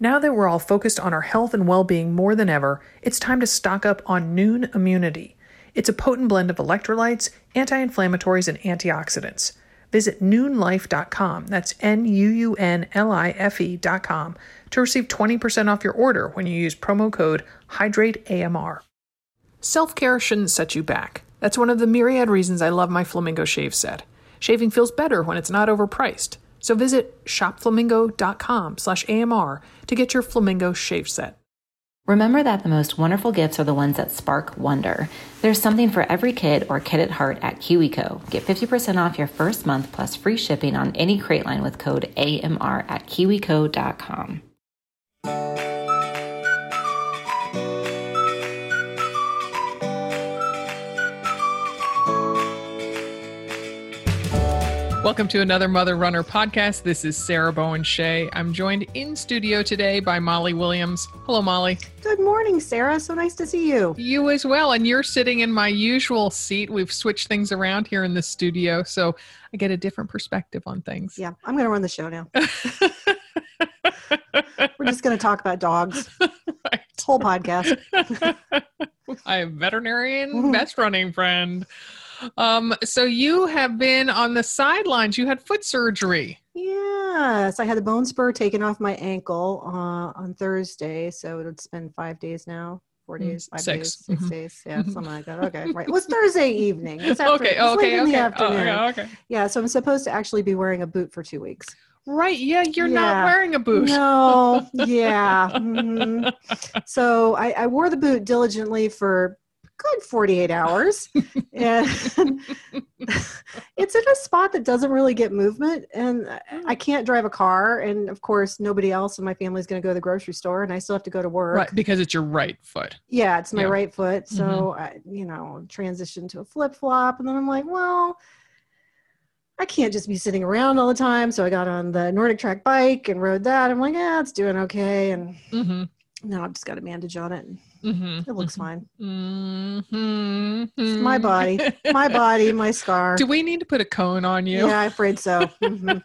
Now that we're all focused on our health and well being more than ever, it's time to stock up on Nuun Immunity. It's a potent blend of electrolytes, anti inflammatories, and antioxidants. Visit nuunlife.com, that's N U U N L I F E.com, to receive 20% off your order when you use promo code HYDRATEAMR. Self care shouldn't set you back. That's one of the myriad reasons I love my Flamingo shave set. Shaving feels better when it's not overpriced. So visit shopflamingo.com slash AMR to get your Flamingo shave set. Remember that the most wonderful gifts are the ones that spark wonder. There's something for every kid or kid at heart at KiwiCo. Get 50% off your first month plus free shipping on any crate line with code AMR at kiwico.com. Welcome to another Mother Runner podcast. This is Sarah Bowen Shea. I'm joined in studio today by Molly Williams. Hello, Molly. Good morning, Sarah. So nice to see you. You as well. And you're sitting in my usual seat. We've switched things around here in the studio, so I get a different perspective on things. Yeah, I'm going to run the show now. We're just going to talk about dogs. right. Whole podcast. I am veterinarian mm-hmm. best running friend. Um, so you have been on the sidelines. You had foot surgery. Yes, I had the bone spur taken off my ankle uh, on Thursday, so it's been five days now. Four mm, days, five six. days, 6 mm-hmm. days, yeah, something like that. Okay, right. It was Thursday evening. It was after, okay, okay, okay. Oh, yeah, okay. Yeah, so I'm supposed to actually be wearing a boot for two weeks. Right. Yeah, you're yeah. not wearing a boot. No. Yeah. mm-hmm. So I, I wore the boot diligently for good 48 hours and it's in a spot that doesn't really get movement and i mm. can't drive a car and of course nobody else in my family is going to go to the grocery store and i still have to go to work right because it's your right foot yeah it's my yeah. right foot so mm-hmm. i you know transition to a flip flop and then i'm like well I can't just be sitting around all the time. So I got on the NordicTrack bike and rode that. I'm like, yeah, it's doing okay. And mm-hmm. now I've just got a bandage on it. Mm-hmm. It looks mm-hmm. fine. Mm-hmm. My body, my body, my scar. Do we need to put a cone on you? Yeah, I'm afraid so. Mm-hmm.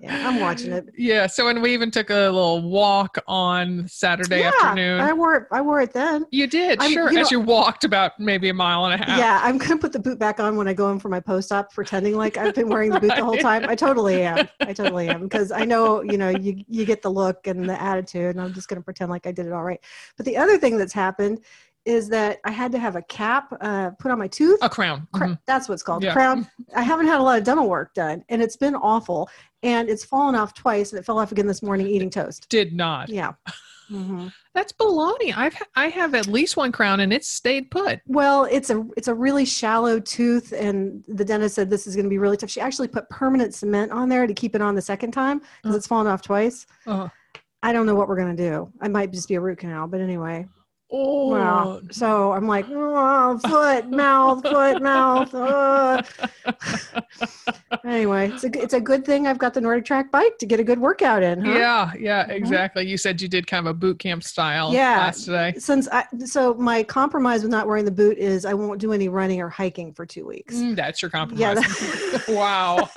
yeah, I'm watching it. Yeah. So, and we even took a little walk on Saturday yeah, afternoon. I wore it. I wore it then. You did, I'm, sure. You as know, you walked about maybe a mile and a half. Yeah, I'm gonna put the boot back on when I go in for my post op, pretending like I've been wearing the boot the whole time. I totally am. I totally am because I know you know you you get the look and the attitude, and I'm just gonna pretend like I did it all right. But the other thing that's happened is that I had to have a cap uh, put on my tooth. A crown. Mm-hmm. That's what's called yeah. crown. I haven't had a lot of dental work done, and it's been awful. And it's fallen off twice, and it fell off again this morning eating toast. Did not. Yeah. Mm-hmm. That's baloney. I've I have at least one crown, and it's stayed put. Well, it's a it's a really shallow tooth, and the dentist said this is going to be really tough. She actually put permanent cement on there to keep it on the second time because uh-huh. it's fallen off twice. Uh-huh. I don't know what we're going to do. I might just be a root canal, but anyway. Oh, well, so I'm like, oh, foot, mouth, foot, mouth. Uh. anyway, it's a it's a good thing I've got the NordicTrack bike to get a good workout in. Huh? Yeah, yeah, mm-hmm. exactly. Mm-hmm. You said you did kind of a boot camp style yeah, class today. Since I so my compromise with not wearing the boot is I won't do any running or hiking for two weeks. Mm, that's your compromise. Yeah. That, wow.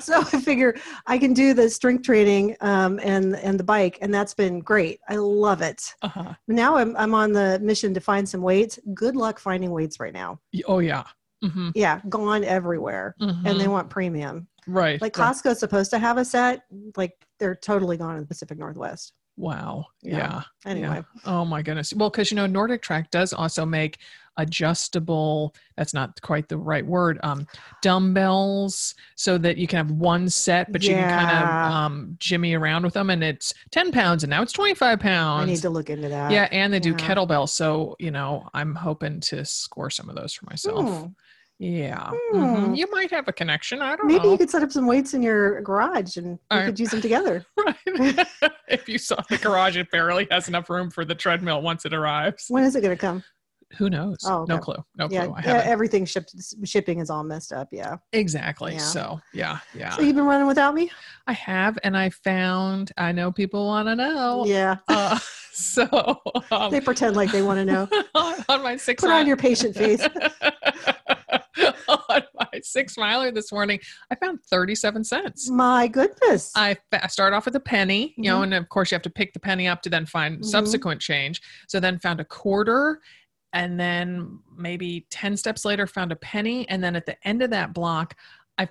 so I figure I can do the strength training um, and and the bike, and that's been great. I love it. Uh-huh. Now I'm I'm on the mission to find some weights. Good luck finding weights right now. Oh yeah. Mm-hmm. Yeah, gone everywhere, mm-hmm. and they want premium. Right. Like Costco's right. supposed to have a set, like they're totally gone in the Pacific Northwest. Wow. Yeah. yeah. Anyway. Yeah. Oh my goodness. Well, because you know, NordicTrack does also make adjustable that's not quite the right word um, dumbbells so that you can have one set but yeah. you can kind of um, jimmy around with them and it's 10 pounds and now it's 25 pounds i need to look into that yeah and they do yeah. kettlebells so you know i'm hoping to score some of those for myself mm. Yeah, mm-hmm. Hmm. you might have a connection. I don't Maybe know. Maybe you could set up some weights in your garage and you could use them together. right. if you saw the garage, it barely has enough room for the treadmill once it arrives. When is it going to come? Who knows? Oh, okay. no clue. No yeah, clue. Yeah, everything shipped shipping is all messed up. Yeah. Exactly. Yeah. So yeah, yeah. So you've been running without me? I have, and I found. I know people want to know. Yeah. Uh, so um, they pretend like they want to know. on my six. Put on your patient face. on my six miler this morning, I found 37 cents. My goodness. I fa- started off with a penny, you know, Mhm. and of course you have to pick the penny up to then find Mhm. subsequent change. So then found a quarter and then maybe 10 steps later found a penny. And then at the end of that block, i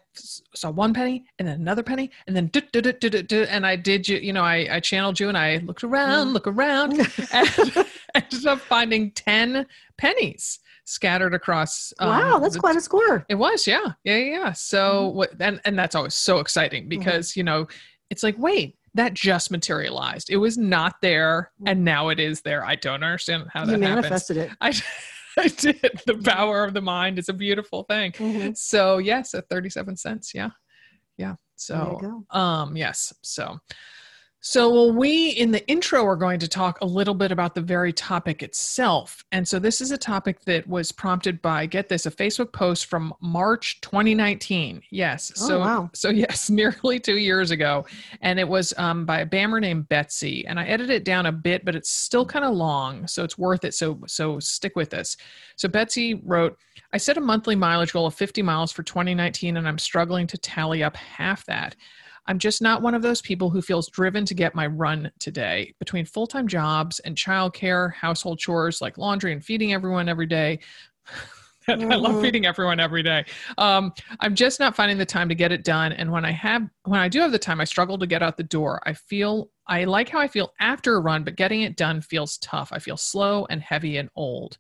saw one penny and then another penny and then do, do, do, and I did you, you know, I, I channeled you and I looked around, Mhm. look around and ended up finding 10 pennies scattered across. um, wow, that's quite a score. it was, yeah, yeah, yeah. So, what, and and that's always so exciting Mm-hmm. because you know, it's like, wait, that just materialized. It was not there, and now it is there. I don't understand how Mm-hmm. You that happens. manifested it. I, I did. The power of the mind is a beautiful thing. Mhm. So, yes, at thirty-seven cents. Yeah, yeah. So, um, yes. So, so well, we in the intro are going to talk a little bit about the very topic itself. And so this is a topic that was prompted by get this a Facebook post from March 2019. Yes. Oh, so wow. so yes, nearly two years ago. And it was um, by a bammer named Betsy. And I edited it down a bit, but it's still kind of long, so it's worth it. So so stick with us. So Betsy wrote, I set a monthly mileage goal of 50 miles for 2019, and I'm struggling to tally up half that. I'm just not one of those people who feels driven to get my run today. Between full time jobs and childcare, household chores like laundry and feeding everyone every day. I love Mhm. feeding everyone every day. Um, I'm just not finding the time to get it done. And when I have, when I do have the time, I struggle to get out the door. I feel, I like how I feel after a run, but getting it done feels tough. I feel slow and heavy and old.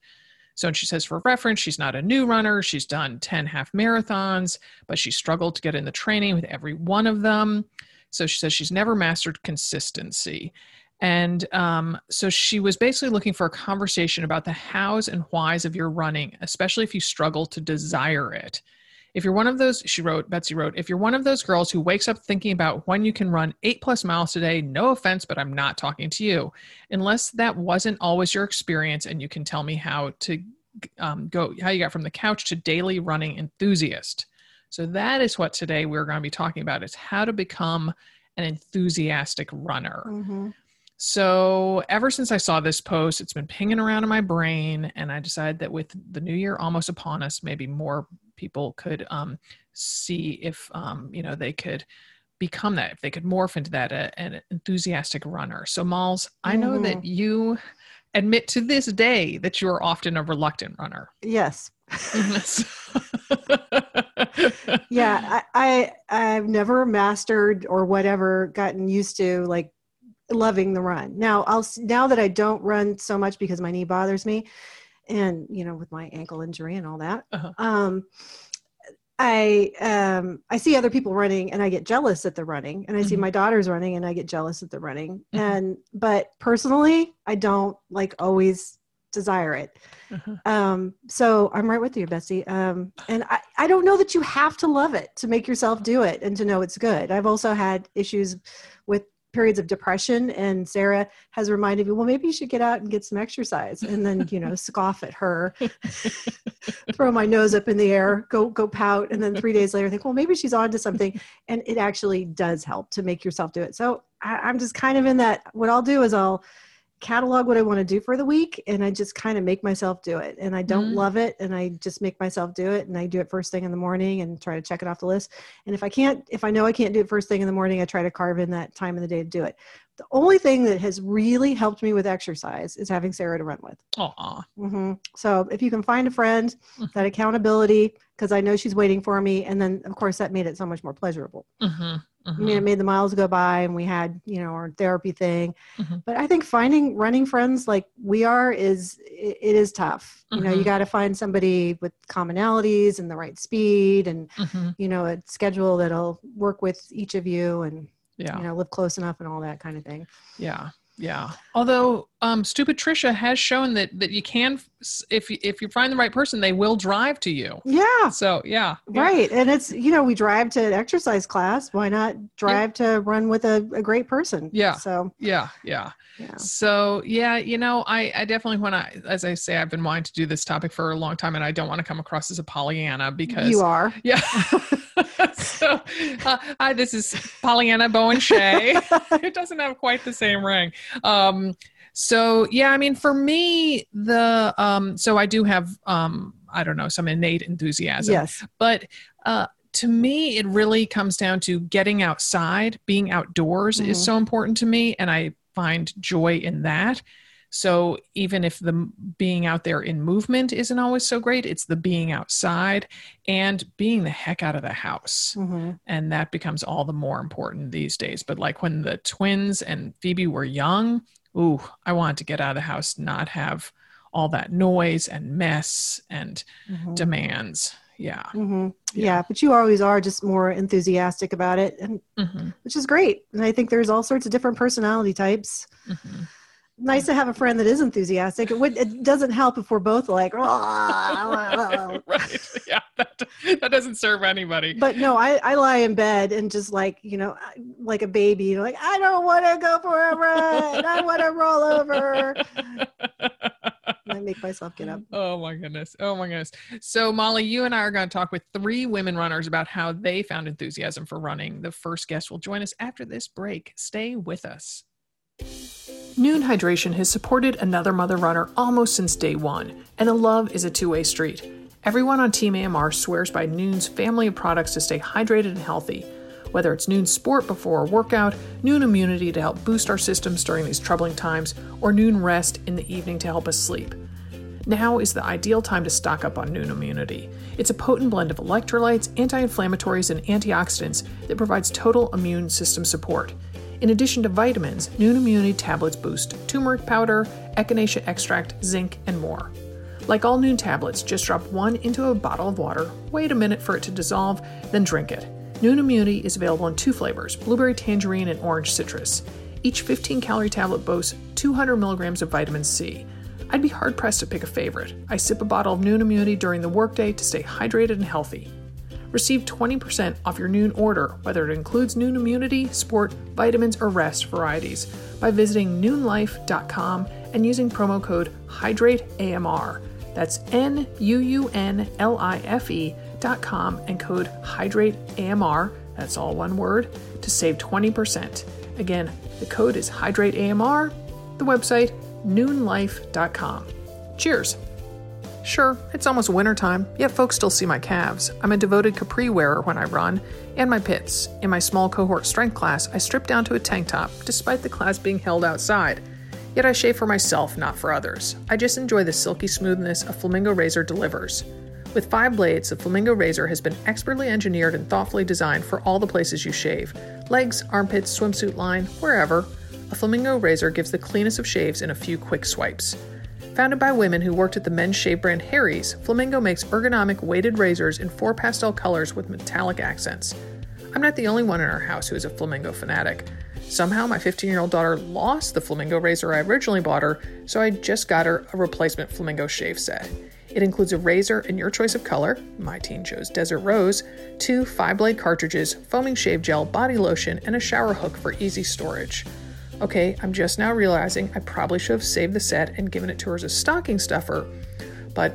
So, and she says, for reference, she's not a new runner. She's done 10 half marathons, but she struggled to get in the training with every one of them. So she says she's never mastered consistency. And um, so she was basically looking for a conversation about the hows and whys of your running, especially if you struggle to desire it. If you're one of those, she wrote, Betsy wrote, if you're one of those girls who wakes up thinking about when you can run eight plus miles today, no offense, but I'm not talking to you. Unless that wasn't always your experience and you can tell me how to um, go, how you got from the couch to daily running enthusiast. So that is what today we're going to be talking about is how to become an enthusiastic runner. Mhm. So ever since I saw this post, it's been pinging around in my brain, and I decided that with the new year almost upon us, maybe more people could um, see if um, you know they could become that, if they could morph into that, uh, an enthusiastic runner. So Malls, I know that you admit to this day that you are often a reluctant runner. Yes. Yeah, I, I I've never mastered or whatever gotten used to like loving the run. Now I'll now that I don't run so much because my knee bothers me, and you know with my ankle injury and all that. Uh-huh. Um, I um I see other people running and I get jealous at the running, and I see Mhm. my daughters running and I get jealous at the running. Mhm. And but personally, I don't like always desire it. Uh-huh. Um, so I'm right with you, bessie Um, and I, I don't know that you have to love it to make yourself do it and to know it's good. I've also had issues with periods of depression, and Sarah has reminded me, well, maybe you should get out and get some exercise. And then, you know, scoff at her, throw my nose up in the air, go go pout, and then three days later think, well, maybe she's on to something. And it actually does help to make yourself do it. So I, I'm just kind of in that. What I'll do is I'll catalog what I want to do for the week and I just kind of make myself do it. And I don't Mhm. love it and I just make myself do it and I do it first thing in the morning and try to check it off the list. And if I can't if I know I can't do it first thing in the morning, I try to carve in that time in the day to do it. The only thing that has really helped me with exercise is having Sarah to run with. Aw. hmm So if you can find a friend, Mhm. that accountability, because I know she's waiting for me, and then of course that made it so much more pleasurable. Mhm, I mean, it made the miles go by, and we had you know our therapy thing. Mhm. But I think finding running friends like we are is it, it is tough. You know, you Mhm. got to find somebody with commonalities and the right speed, and Mhm. you know a schedule that'll work with each of you, and Yeah. you know live close enough and all that kind of thing. Yeah, yeah. Although, um, stupid Trisha has shown that that you can, if you, if you find the right person, they will drive to you. Yeah, So yeah, yeah. Right. And it's, you know, we drive to exercise class. Why not drive to run with a, a great person? Yeah. So, Yeah, yeah. yeah. So yeah, you know, I I definitely want to, as I say, I've been wanting to do this topic for a long time, and I don't want to come across as a Pollyanna because You are. yeah. so uh, hi, this is Pollyanna Bowen Shea. it doesn't have quite the same ring. Um, so yeah, I mean, for me, the um, so I do have um, I don't know, some innate enthusiasm. Yes. But uh, to me, it really comes down to getting outside, being outdoors is Mhm. so important to me. And I find joy in that. So even if the being out there in movement isn't always so great, it's the being outside and being the heck out of the house. hmm And that becomes all the more important these days. But like when the twins and Phoebe were young, ooh, I wanted to get out of the house, not have all that noise and mess and hmm demands. Yeah. hmm Yeah. Yeah. but you always are just more enthusiastic about it, and Mhm, which is great. And I think there's all sorts of different personality types. mhm. Nice to have a friend that is enthusiastic. It, would, it doesn't help if we're both like, right. Yeah. That, that doesn't serve anybody. but no, I, I lie in bed and just like, you know, like a baby, you know, like, I don't want to go for a run. I want to roll over. I make myself get up. Oh my goodness. Oh my goodness. So, Molly, you and I are going to talk with three women runners about how they found enthusiasm for running. The first guest will join us after this break. Stay with us. Nuun Hydration has supported Another Mother Runner almost since day one, and the love is a two way street. Everyone on Team AMR swears by Nuun's family of products to stay hydrated and healthy. Whether it's Nuun Sport before a workout, Nuun Immunity to help boost our systems during these troubling times, or Nuun Rest in the evening to help us sleep. Now is the ideal time to stock up on Nuun Immunity. It's a potent blend of electrolytes, anti inflammatories, and antioxidants that provides total immune system support. In addition to vitamins, Nuun Immunity tablets boost turmeric powder, echinacea extract, zinc, and more. Like all Nuun tablets, just drop one into a bottle of water, wait a minute for it to dissolve, then drink it. Nuun Immunity is available in two flavors blueberry tangerine and orange citrus. Each 15 calorie tablet boasts 200 milligrams of vitamin C. I'd be hard pressed to pick a favorite. I sip a bottle of Nuun Immunity during the workday to stay hydrated and healthy. Receive 20% off your Nuun order, whether it includes Nuun Immunity, Sport, Vitamins, or Rest varieties, by visiting nuunlife.com and using promo code HYDRATEAMR. That's N U U N L I F E dot com and code HYDRATEAMR, that's all one word, to save 20%. Again, the code is HYDRATEAMR, the website nuunlife.com. Cheers! Sure, it's almost wintertime, yet folks still see my calves. I'm a devoted capri wearer when I run, and my pits. In my small cohort strength class, I strip down to a tank top, despite the class being held outside. Yet I shave for myself, not for others. I just enjoy the silky smoothness a Flamingo razor delivers. With five blades, the Flamingo razor has been expertly engineered and thoughtfully designed for all the places you shave legs, armpits, swimsuit line, wherever. A Flamingo razor gives the cleanest of shaves in a few quick swipes. Founded by women who worked at the men's shave brand Harry's, Flamingo makes ergonomic weighted razors in four pastel colors with metallic accents. I'm not the only one in our house who is a Flamingo fanatic. Somehow, my 15 year old daughter lost the Flamingo razor I originally bought her, so I just got her a replacement Flamingo shave set. It includes a razor in your choice of color, my teen chose Desert Rose, two five blade cartridges, foaming shave gel, body lotion, and a shower hook for easy storage. Okay, I'm just now realizing I probably should have saved the set and given it to her as a stocking stuffer, but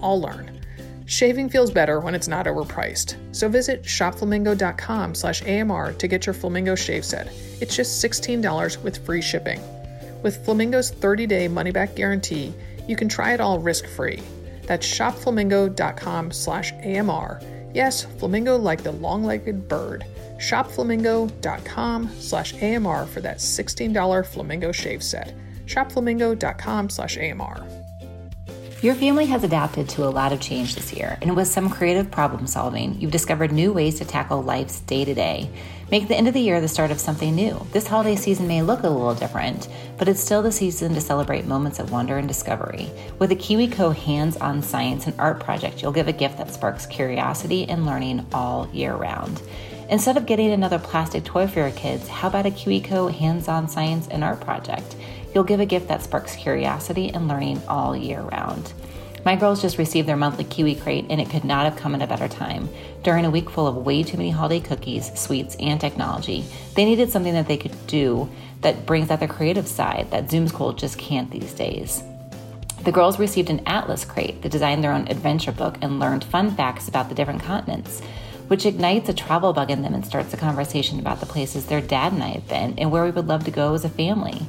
I'll learn. Shaving feels better when it's not overpriced. So visit shopflamingo.com slash AMR to get your Flamingo shave set. It's just $16 with free shipping. With Flamingo's 30-day money-back guarantee, you can try it all risk-free. That's shopflamingo.com slash AMR. Yes, flamingo like the long-legged bird. Shopflamingo.com slash AMR for that $16 Flamingo shave set. Shopflamingo.com slash AMR. Your family has adapted to a lot of change this year, and with some creative problem solving, you've discovered new ways to tackle life's day to day. Make the end of the year the start of something new. This holiday season may look a little different, but it's still the season to celebrate moments of wonder and discovery. With a KiwiCo hands on science and art project, you'll give a gift that sparks curiosity and learning all year round. Instead of getting another plastic toy for your kids, how about a KiwiCo hands on science and art project? You'll give a gift that sparks curiosity and learning all year round. My girls just received their monthly Kiwi Crate, and it could not have come at a better time. During a week full of way too many holiday cookies, sweets, and technology, they needed something that they could do that brings out their creative side that Zoom School just can't these days. The girls received an Atlas Crate that designed their own adventure book and learned fun facts about the different continents, which ignites a travel bug in them and starts a conversation about the places their dad and I have been and where we would love to go as a family.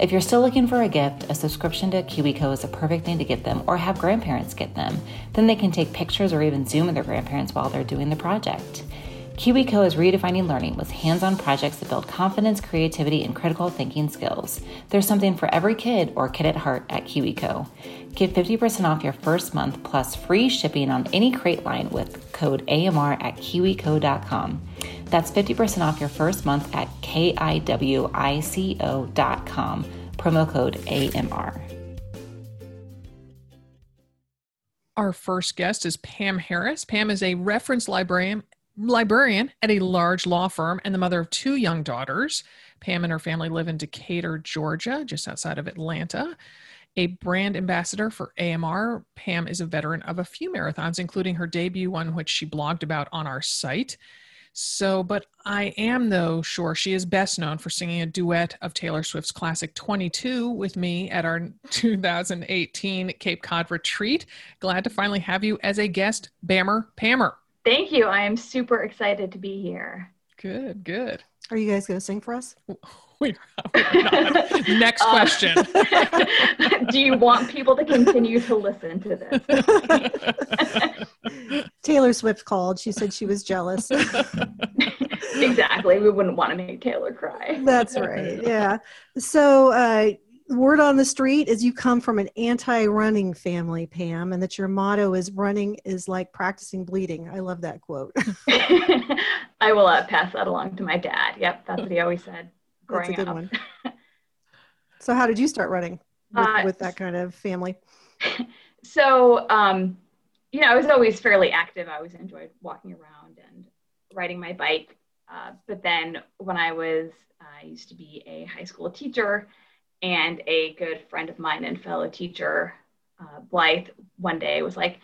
If you're still looking for a gift, a subscription to KiwiCo is a perfect thing to get them or have grandparents get them. Then they can take pictures or even Zoom with their grandparents while they're doing the project. KiwiCo is redefining learning with hands on projects that build confidence, creativity, and critical thinking skills. There's something for every kid or kid at heart at KiwiCo. Get 50% off your first month plus free shipping on any crate line with code AMR at kiwico.com. That's 50% off your first month at kiwico.com. Promo code AMR. Our first guest is Pam Harris. Pam is a reference librarian librarian at a large law firm and the mother of two young daughters. Pam and her family live in Decatur, Georgia, just outside of Atlanta a brand ambassador for AMR. Pam is a veteran of a few marathons, including her debut one, which she blogged about on our site. So, but I am, though, sure she is best known for singing a duet of Taylor Swift's classic 22 with me at our 2018 Cape Cod retreat. Glad to finally have you as a guest, Bammer Pammer. Thank you. I am super excited to be here. Good, good. Are you guys going to sing for us? We are not. Next uh, question. do you want people to continue to listen to this? Taylor Swift called. She said she was jealous. exactly. We wouldn't want to make Taylor cry. That's right. Yeah. So, uh, word on the street is you come from an anti-running family pam and that your motto is running is like practicing bleeding i love that quote i will uh, pass that along to my dad yep that's what he always said growing That's a good up. one. so, how did you start running with, uh, with that kind of family? So, um, you know, I was always fairly active. I always enjoyed walking around and riding my bike. Uh, but then when I was, I used to be a high school teacher, and a good friend of mine and fellow teacher, uh, Blythe, one day was like,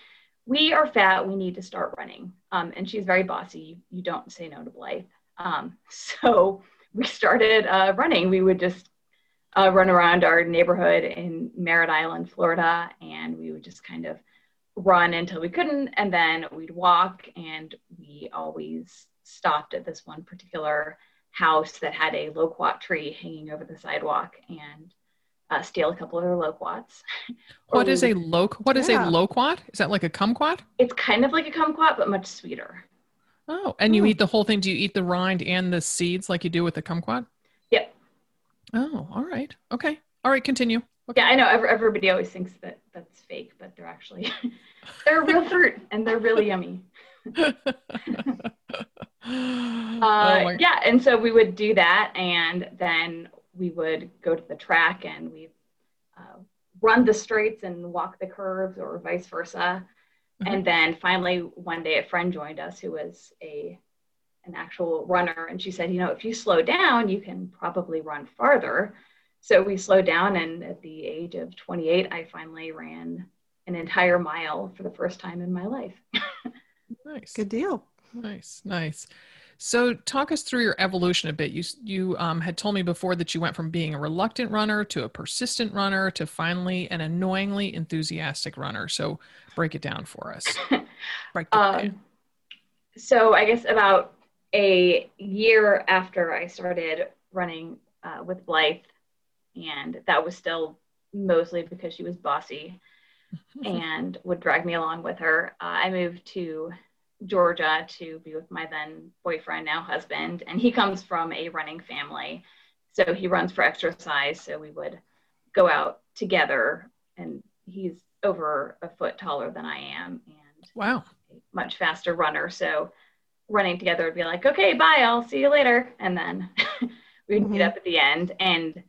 "We are fat. We need to start running." Um, and she's very bossy. You don't say no to Blythe. Um, so we started uh, running. We would just uh, run around our neighborhood in Merritt Island, Florida, and we would just kind of run until we couldn't, and then we'd walk. And we always stopped at this one particular house that had a loquat tree hanging over the sidewalk and uh, steal a couple of their loquats. what is a loq? What is yeah. a loquat? Is that like a kumquat? It's kind of like a kumquat, but much sweeter. Oh, and you eat the whole thing. Do you eat the rind and the seeds like you do with the kumquat? Yep. Oh, all right. Okay. All right. Continue. Okay. Yeah, I know. Everybody always thinks that that's fake, but they're actually they're real fruit and they're really yummy. uh, oh yeah, and so we would do that, and then we would go to the track and we uh, run the straights and walk the curves, or vice versa. Mm-hmm. And then finally, one day, a friend joined us who was a an actual runner, and she said, "You know, if you slow down, you can probably run farther." So we slowed down, and at the age of 28, I finally ran an entire mile for the first time in my life. nice, good deal. Nice, nice. So, talk us through your evolution a bit. You you um, had told me before that you went from being a reluctant runner to a persistent runner to finally an annoyingly enthusiastic runner. So, break it down for us. break it um, down. So, I guess about a year after I started running uh, with Blythe, and that was still mostly because she was bossy and would drag me along with her. Uh, I moved to Georgia to be with my then boyfriend, now husband, and he comes from a running family. So he runs for exercise. So we would go out together, and he's over a foot taller than I am, and wow, much faster runner. So running together would be like, okay, bye, I'll see you later, and then we'd mm-hmm. meet up at the end, and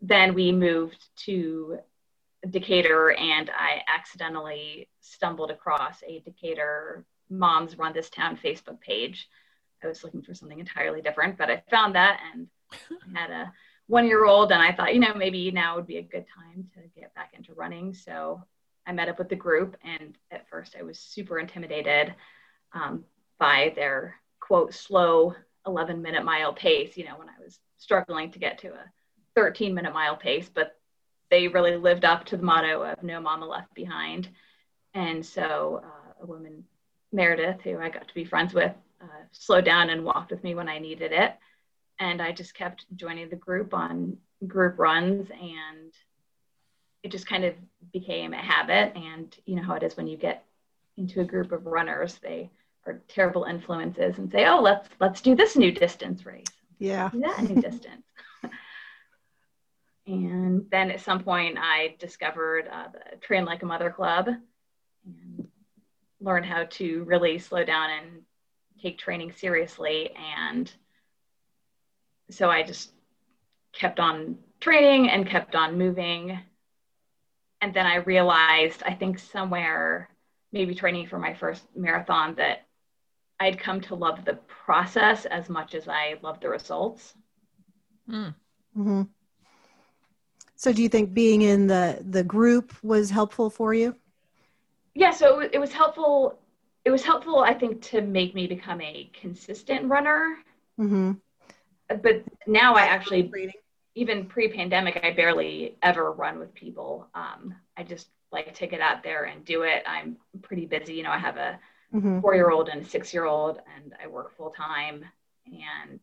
then we moved to Decatur, and I accidentally stumbled across a Decatur moms run this town Facebook page. I was looking for something entirely different, but I found that and I had a one year old and I thought, you know, maybe now would be a good time to get back into running. So I met up with the group and at first I was super intimidated um, by their quote slow 11 minute mile pace, you know, when I was struggling to get to a 13 minute mile pace, but they really lived up to the motto of no mama left behind. And so uh, a woman Meredith, who I got to be friends with, uh, slowed down and walked with me when I needed it. and I just kept joining the group on group runs and it just kind of became a habit and you know how it is when you get into a group of runners they are terrible influences and say oh let's let's do this new distance race yeah that new distance and then at some point i discovered uh, the train like a mother club and learned how to really slow down and take training seriously and so i just kept on training and kept on moving and then I realized, I think somewhere, maybe training for my first marathon, that I'd come to love the process as much as I love the results. Mm. Mm-hmm. So, do you think being in the the group was helpful for you? Yeah, so it, it was helpful. It was helpful, I think, to make me become a consistent runner. Mm-hmm. But now I actually even pre-pandemic, I barely ever run with people. Um, I just like to get out there and do it. I'm pretty busy. You know, I have a mm-hmm. four-year-old and a six-year-old, and I work full time. And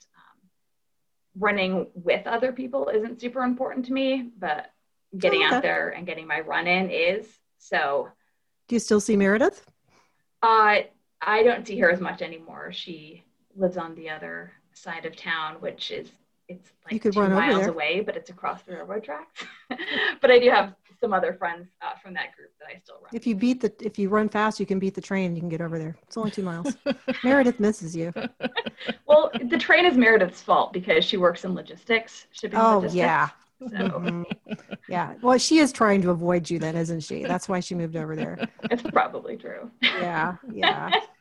running with other people isn't super important to me, but getting oh, okay. out there and getting my run in is. So, do you still see Meredith? Uh, I don't see her as much anymore. She lives on the other side of town, which is it's like you could two run miles away, but it's across the railroad tracks. but I do have some other friends uh, from that group that I still run. If you beat the, if you run fast, you can beat the train. You can get over there. It's only two miles. Meredith misses you. well, the train is Meredith's fault because she works in logistics, shipping. Oh logistics. yeah. So. Mm-hmm. Yeah. Well, she is trying to avoid you then, isn't she? That's why she moved over there. It's probably true. Yeah. Yeah.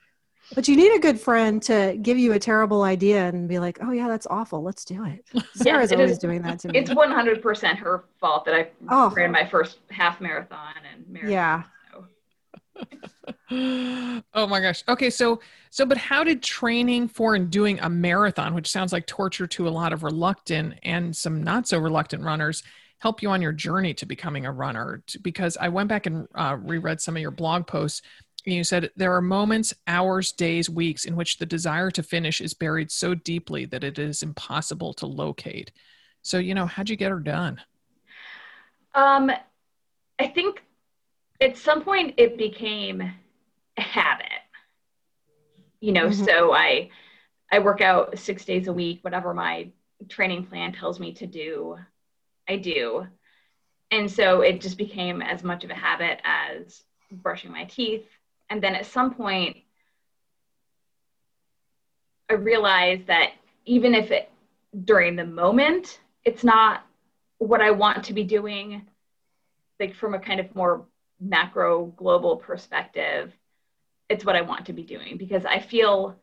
But you need a good friend to give you a terrible idea and be like, "Oh yeah, that's awful. Let's do it." Sarah's always is, doing that to me. It's one hundred percent her fault that I oh. ran my first half marathon and marathon. Yeah. oh my gosh. Okay, so so but how did training for and doing a marathon, which sounds like torture to a lot of reluctant and some not so reluctant runners, help you on your journey to becoming a runner? Because I went back and uh, reread some of your blog posts you said there are moments, hours, days, weeks in which the desire to finish is buried so deeply that it is impossible to locate. So, you know, how'd you get her done? Um, I think at some point it became a habit. You know, mm-hmm. so I I work out six days a week, whatever my training plan tells me to do, I do. And so it just became as much of a habit as brushing my teeth, and then at some point, I realized that even if it during the moment, it's not what I want to be doing, like from a kind of more macro global perspective, it's what I want to be doing. Because I feel,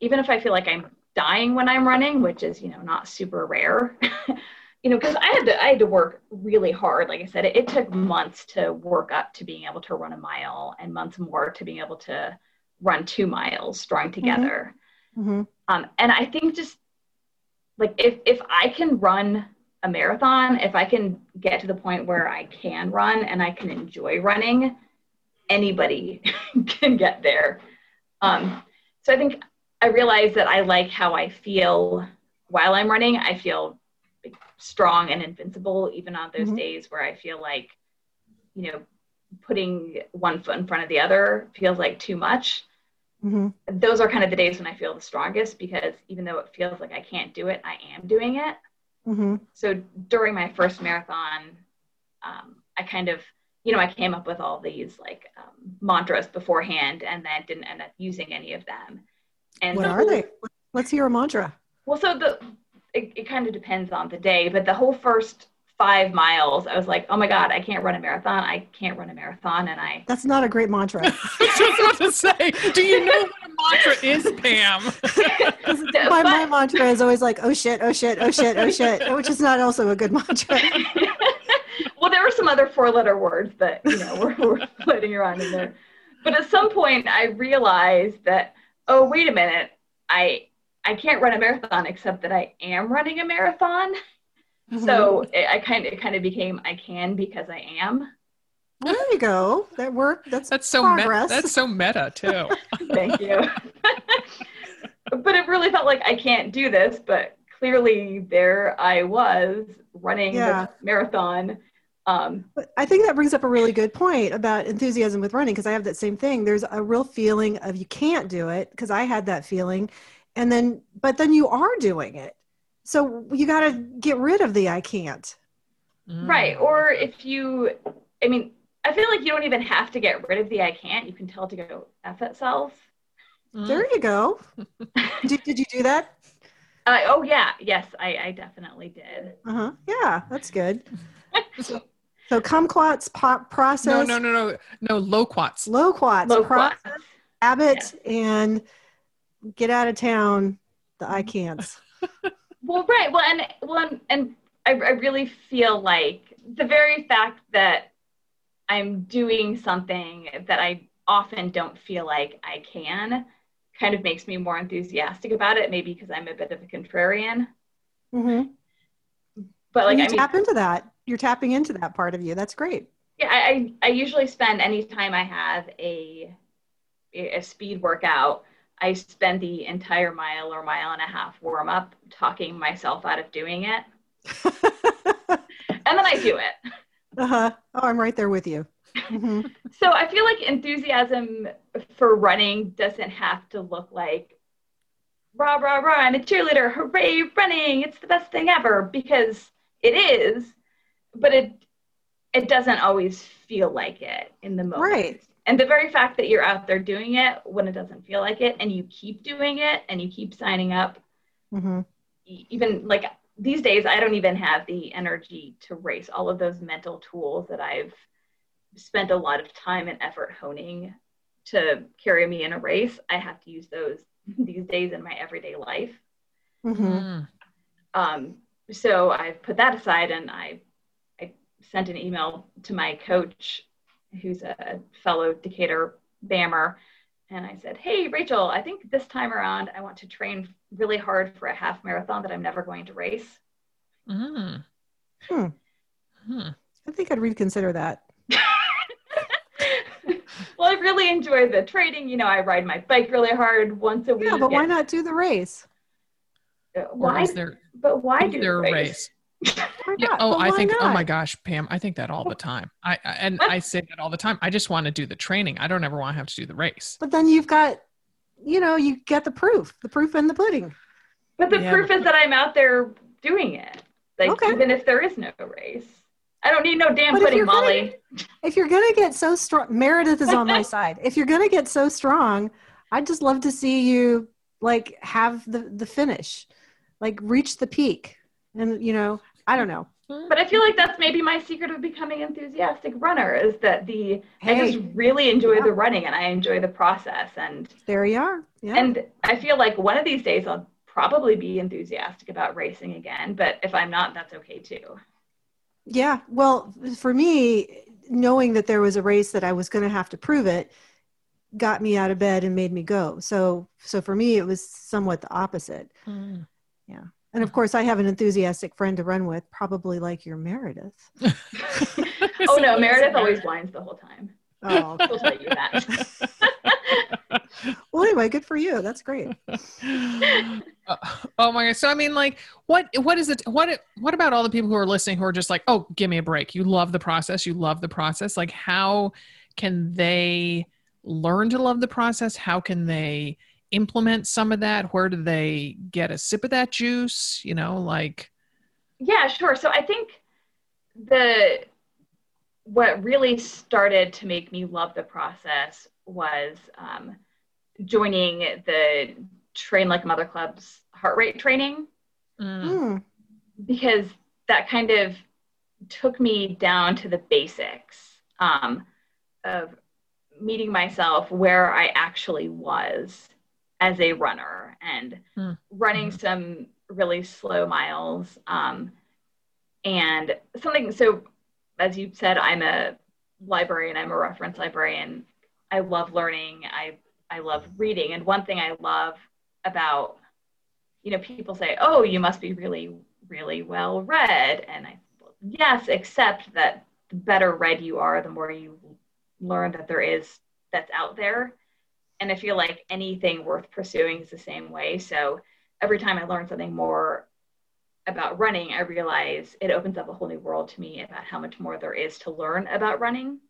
even if I feel like I'm dying when I'm running, which is, you know, not super rare, you know, because I had to I had to work really hard. Like I said, it, it, took months to work up to being able to run a mile, and months more to being able to run two miles strung mm-hmm. together. Mm-hmm. Um, and I think just like if if I can run a marathon, if I can get to the point where I can run and I can enjoy running, anybody can get there. Um, so I think I realize that I like how I feel while I'm running. I feel strong and invincible, even on those mm-hmm. days where I feel like, you know, putting one foot in front of the other feels like too much. Mm-hmm. Those are kind of the days when I feel the strongest because even though it feels like I can't do it, I am doing it. Mm-hmm. So during my first marathon, um, I kind of, you know, I came up with all these like um, mantras beforehand and then didn't end up using any of them. And what the are they? Let's hear a mantra. Well, so the it, it kind of depends on the day, but the whole first five miles, I was like, oh my God, I can't run a marathon. I can't run a marathon. And I. That's not a great mantra. I was just about to say, do you know what a mantra is, Pam? my, my mantra is always like, oh shit, oh shit, oh shit, oh shit, which is not also a good mantra. well, there were some other four letter words that, you know, were, were floating around in there. But at some point, I realized that, oh, wait a minute. I I can't run a marathon except that I am running a marathon. Mm-hmm. So it, I kind of it kind of became I can because I am. There you go. That worked. That's that's so progress. Me- that's so meta too. Thank you. but it really felt like I can't do this, but clearly there I was running Yeah. the marathon. Um, But I think that brings up a really good point about enthusiasm with running because I have that same thing. There's a real feeling of you can't do it because I had that feeling. And then, but then you are doing it. So you got to get rid of the I can't. Mm. Right. Or if you, I mean, I feel like you don't even have to get rid of the I can't. You can tell it to go F itself. Mm. There you go. did, did you do that? Uh, oh, yeah. Yes, I, I definitely did. Uh huh. Yeah, that's good. so, so kumquats po- process, No, no, no, no, no. Loquats. loquats, Low pro- class. habit, and get out of town. The I can'ts. Well, right. Well, and one, and I, I really feel like the very fact that I'm doing something that I often don't feel like I can kind of makes me more enthusiastic about it. Maybe because I'm a bit of a contrarian. Mm-hmm. But like, you I mean, tap into that. You're tapping into that part of you. That's great. yeah, I, I I usually spend any time I have a a speed workout. I spend the entire mile or mile and a half warm up talking myself out of doing it, and then I do it. uh-huh. Oh, I'm right there with you. hmm So I feel like enthusiasm for running doesn't have to look like rah rah rah I'm a cheerleader, hooray running, it's the best thing ever because it is, but it it doesn't always feel like it in the moment. Right. And the very fact that you're out there doing it when it doesn't feel like it and you keep doing it and you keep signing up hmm e- even like these days i don't even have the energy to race all of those mental tools that i've spent a lot of time and effort honing to carry me in a race i have to use those these days in my everyday life hmm Mm. um, so i've put that aside and i i sent an email to my coach who's a fellow decatur bammer and i said hey rachel i think this time around i want to train really hard for a half marathon that i'm never going to race Mm. Hmm. Hmm. I think I'd reconsider that. well, I really enjoy the training. You know, I ride my bike really hard once a week. Yeah, but why not do the race? Why? is there, but why is do there the a race? race? Why Yeah. Oh, But I why think. Oh my gosh, Pam, I think that all the time. I, I and I say that all the time. I just want to do the training. I don't ever want to have to do the race. But then you've got, you know, you get the proof, the proof in the pudding. But the Yeah, proof is that I'm out there doing it. Like Okay. even if there is no race, I don't need no damn But pudding, you're gonna- Molly. If you're gonna get so strong, Meredith is on my side. If you're gonna get so strong, I'd just love to see you like have the the finish, like reach the peak, and you know, I don't know. But I feel like that's maybe my secret of becoming enthusiastic runner is that the I just really enjoy Yeah. the running and I enjoy the process and there you are. Yeah. and I feel like one of these days I'll probably be enthusiastic about racing again. But if I'm not, that's okay too. Yeah. Well, for me, knowing that there was a race that I was going to have to prove it got me out of bed and made me go. So, so for me, it was somewhat the opposite. Mm. And of course, I have an enthusiastic friend to run with, probably like your Meredith. Oh no, Meredith always whines the whole time. Oh, She'll tell you that. well, anyway, good for you. That's great. Uh, oh my god! So I mean, like, what what is it? What what about all the people who are listening who are just like, oh, give me a break. You love the process. You love the process. Like, how can they learn to love the process? How can they implement some of that? Where do they get a sip of that juice? You know, like, Yeah, sure. So I think the what really started to make me love the process was um, joining the Train Like a Mother Club's heart rate training mm, Hmm. because that kind of took me down to the basics um, of meeting myself where I actually was as a runner and Hmm. running some really slow miles. Um, and something, so as you said, I'm a librarian, I'm a reference librarian. I love learning, I, I love reading. And one thing I love about, you know, people say, oh, you must be really really well read and i yes except that the better read you are the more you learn that there is that's out there and i feel like anything worth pursuing is the same way so every time i learn something more about running, I realize it opens up a whole new world to me about how much more there is to learn about running.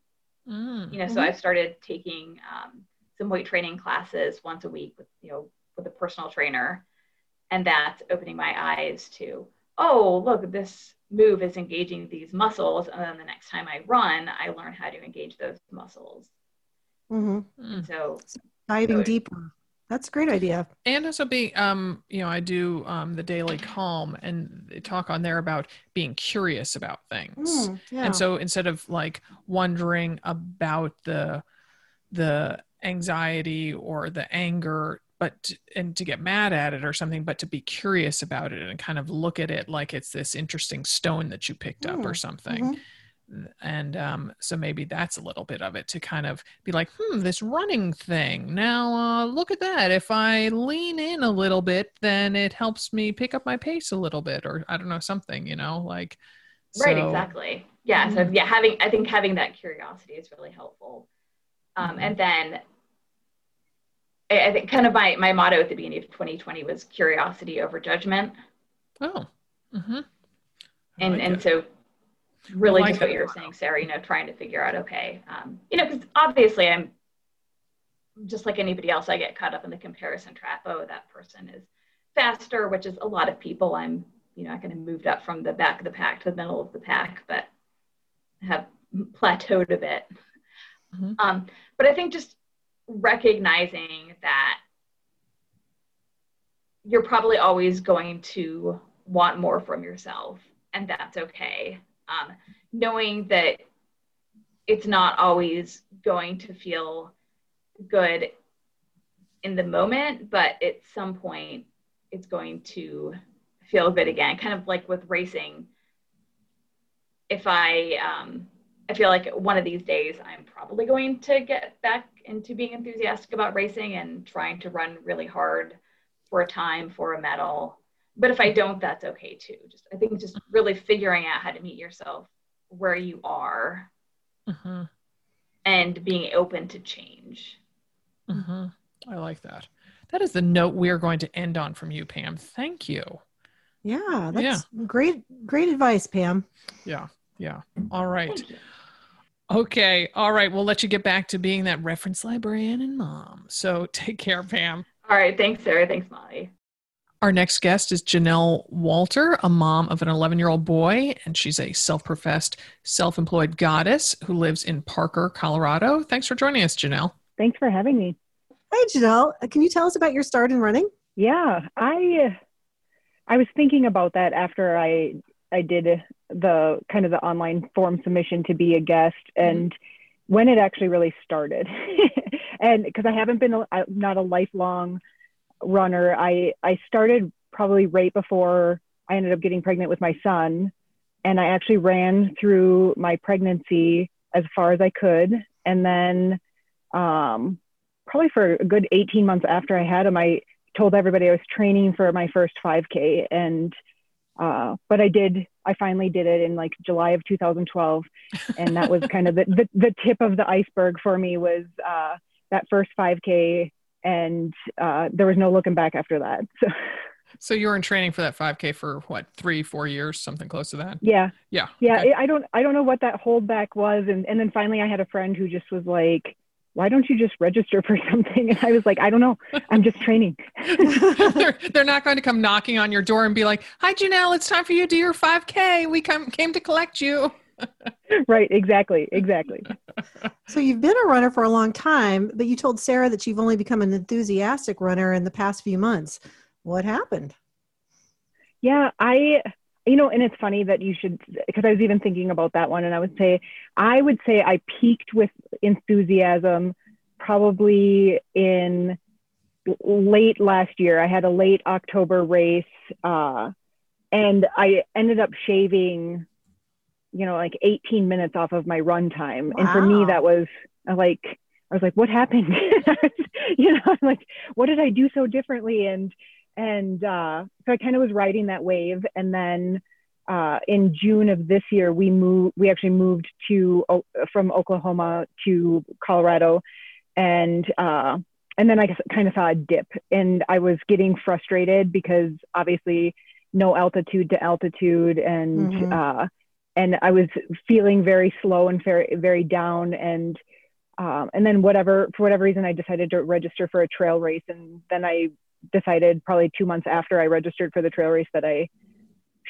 Mm. You know, mm-hmm. so I've started taking um, some weight training classes once a week with you know with a personal trainer, and that's opening my eyes to oh look this move is engaging these muscles, and then the next time I run, I learn how to engage those muscles. Mm-hmm. So diving so deeper. That's a great idea. And also being, um, you know, I do um, the Daily Calm and they talk on there about being curious about things. Mm, yeah. And so instead of like wondering about the the anxiety or the anger, but and to get mad at it or something, but to be curious about it and kind of look at it like it's this interesting stone that you picked mm, up or mm, something. Mm-hmm and um, so maybe that's a little bit of it to kind of be like hmm this running thing now uh, look at that if i lean in a little bit then it helps me pick up my pace a little bit or i don't know something you know like right exactly yeah so mm-hmm. yeah having i think having that curiosity is really helpful um, mm-hmm. and then I, I think kind of my my motto at the beginning of 2020 was curiosity over judgment oh mm-hmm. and like and it. so really like just what you were saying, Sarah, you know, trying to figure out, okay, um, you know, because obviously I'm just like anybody else, I get caught up in the comparison trap. Oh, that person is faster, which is a lot of people. I'm, you know, I kind of moved up from the back of the pack to the middle of the pack, but have plateaued a bit. Mm-hmm. Um, but I think just recognizing that you're probably always going to want more from yourself, and that's okay um, knowing that it's not always going to feel good in the moment, but at some point it's going to feel good again. Kind of like with racing. If I, um, I feel like one of these days I'm probably going to get back into being enthusiastic about racing and trying to run really hard for a time for a medal but if I don't, that's okay too. Just I think just really figuring out how to meet yourself where you are, mm-hmm. and being open to change. Mm-hmm. I like that. That is the note we are going to end on from you, Pam. Thank you. Yeah, that's yeah. great. Great advice, Pam. Yeah, yeah. All right. Okay. All right. We'll let you get back to being that reference librarian and mom. So take care, Pam. All right. Thanks, Sarah. Thanks, Molly. Our next guest is Janelle Walter, a mom of an 11 year old boy, and she's a self professed, self employed goddess who lives in Parker, Colorado. Thanks for joining us, Janelle. Thanks for having me. Hi, Janelle. Uh, can you tell us about your start in running? Yeah, I I was thinking about that after I I did the kind of the online form submission to be a guest mm-hmm. and mm-hmm. when it actually really started. and because I haven't been a, not a lifelong runner. I I started probably right before I ended up getting pregnant with my son, and I actually ran through my pregnancy as far as I could, and then um, probably for a good 18 months after I had him, I told everybody I was training for my first 5K, and uh, but I did. I finally did it in like July of 2012, and that was kind of the, the, the tip of the iceberg for me was uh, that first 5K and uh, there was no looking back after that. So. So you were in training for that 5K for what three, four years, something close to that. Yeah, yeah, yeah. Okay. I don't, I don't know what that holdback was, and and then finally I had a friend who just was like, "Why don't you just register for something?" And I was like, "I don't know. I'm just training." they're, they're not going to come knocking on your door and be like, "Hi, Janelle, it's time for you to do your 5K. We come came to collect you." Right, exactly, exactly. So you've been a runner for a long time, but you told Sarah that you've only become an enthusiastic runner in the past few months. What happened? Yeah, I you know, and it's funny that you should because I was even thinking about that one and I would say I would say I peaked with enthusiasm probably in late last year. I had a late October race uh, and I ended up shaving you know, like 18 minutes off of my run time. Wow. And for me, that was uh, like, I was like, what happened? you know, I'm like, what did I do so differently? And, and uh, so I kind of was riding that wave. And then uh, in June of this year, we moved, we actually moved to, from Oklahoma to Colorado. And, uh, and then I kind of saw a dip and I was getting frustrated because obviously no altitude to altitude and Mhm. And I was feeling very slow and very very down and um, and then whatever for whatever reason I decided to register for a trail race and then I decided probably two months after I registered for the trail race that I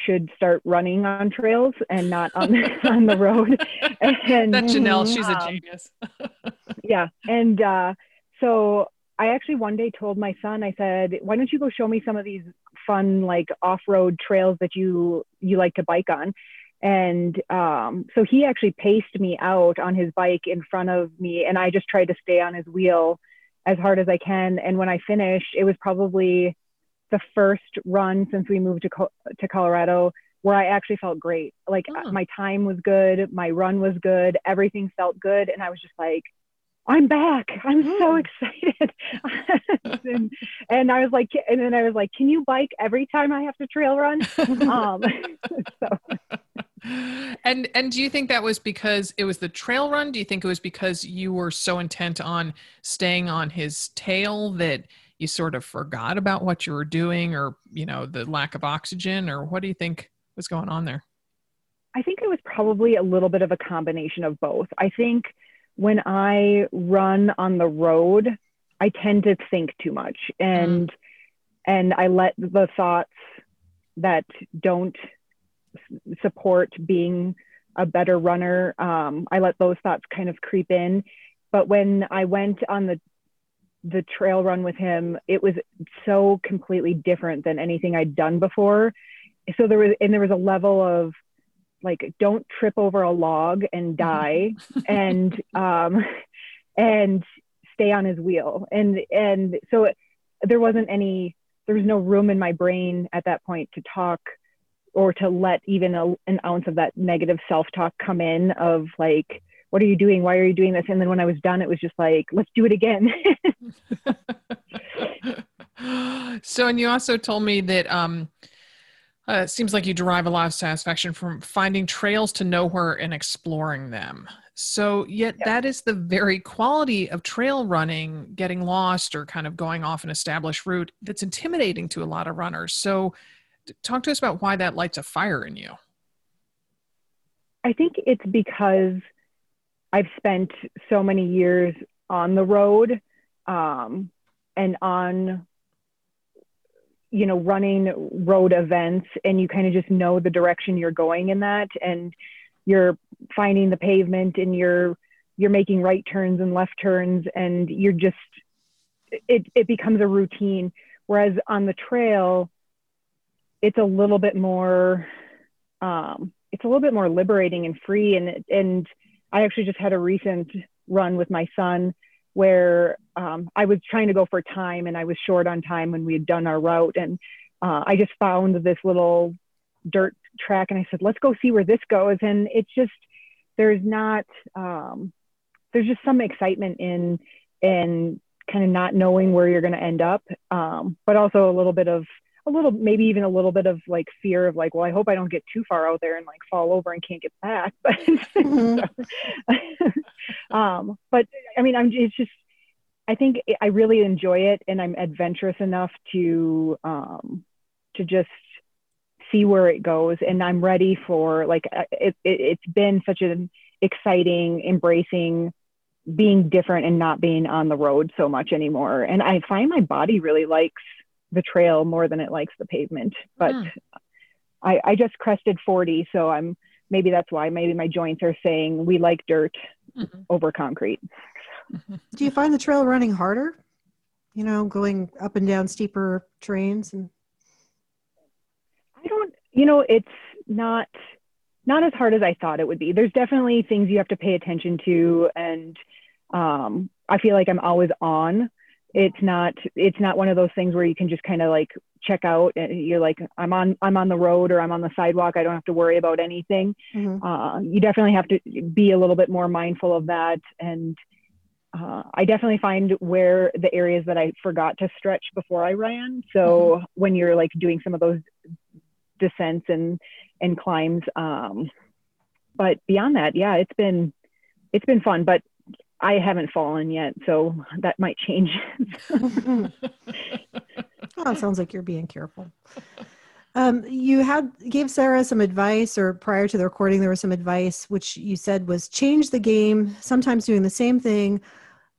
should start running on trails and not on on the road and That Janelle, she's a Um, genius. yeah and uh so i actually one day told my son i said why don't you go show me some of these fun like off-road trails that you you like to bike on and um so he actually paced me out on his bike in front of me and i just tried to stay on his wheel as hard as i can and when i finished it was probably the first run since we moved to Co- to colorado where i actually felt great like Hmm. my time was good my run was good everything felt good and i was just like I'm back. I'm so Mm. excited. and, and I was like, and then I was like, can you bike every time I have to trail run? Um, so and and do you think that was because it was the trail run? Do you think it was because you were so intent on staying on his tail that you sort of forgot about what you were doing or, you know, the lack of oxygen or what do you think was going on there? I think it was probably a little bit of a combination of both. I think when I run on the road, I tend to think too much mm-hmm. and and I let the thoughts that don't support being a better runner, um, I let those thoughts kind of creep in. But when I went on the the trail run with him, it was so completely different than anything I'd done before. So there was and there was a level of like don't trip over a log and die and um and stay on his wheel and and so it, there wasn't any there was no room in my brain at that point to talk or to let even a, an ounce of that negative self-talk come in of like what are you doing why are you doing this and then when i was done it was just like let's do it again so, and you also told me that um, uh, it seems like you derive a lot of satisfaction from finding trails to nowhere and exploring them. So, yet that is the very quality of trail running, getting lost or kind of going off an established route that's intimidating to a lot of runners. So, talk to us about why that lights a fire in you. I think it's because I've spent so many years on the road um, and on, you know, running road events, and you kind of just know the direction you're going in that, and you're finding the pavement, and you're you're making right turns and left turns, and you're just it it becomes a routine. Whereas on the trail, it's a little bit more. Um, it's a little bit more liberating and free. And and I actually just had a recent run with my son where um, I was trying to go for time and I was short on time when we had done our route. And uh, I just found this little dirt track and I said let's go see where this goes. And it's just there's not um, there's just some excitement in in kind of not knowing where you're going to end up. Um, but also a little bit of a little maybe even a little bit of like fear of like well i hope i don't get too far out there and like fall over and can't get back but Mhm. um but i mean i'm it's just i think i really enjoy it and i'm adventurous enough to um to just see where it goes and i'm ready for like uh, it, it it's been such an exciting embracing being different and not being on the road so much anymore and i find my body really likes the trail more than it likes the pavement but Hmm. I, I just crested 40 so i'm maybe that's why maybe my joints are saying we like dirt Mhm. over concrete Do you find the trail running harder? You know, going up and down steeper trains and i don't you know it's not not as hard as i thought it would be there's definitely things you have to pay attention to and um, i feel like i'm always on it's not it's not one of those things where you can just kind of like check out and you're like i'm on i'm on the road or i'm on the sidewalk. I don't have to worry about anything. Mhm. uh, you definitely have to be a little bit more mindful of that. And uh, i definitely find where the areas that i forgot to stretch before i ran. So when you're like doing some of those descents and and climbs um, but beyond that yeah it's been it's been fun. But i haven't fallen yet so that might change oh, it sounds like you're being careful. Um, you had gave Sarah some advice, or prior to the recording, there was some advice which you said was change the game. Sometimes doing the same thing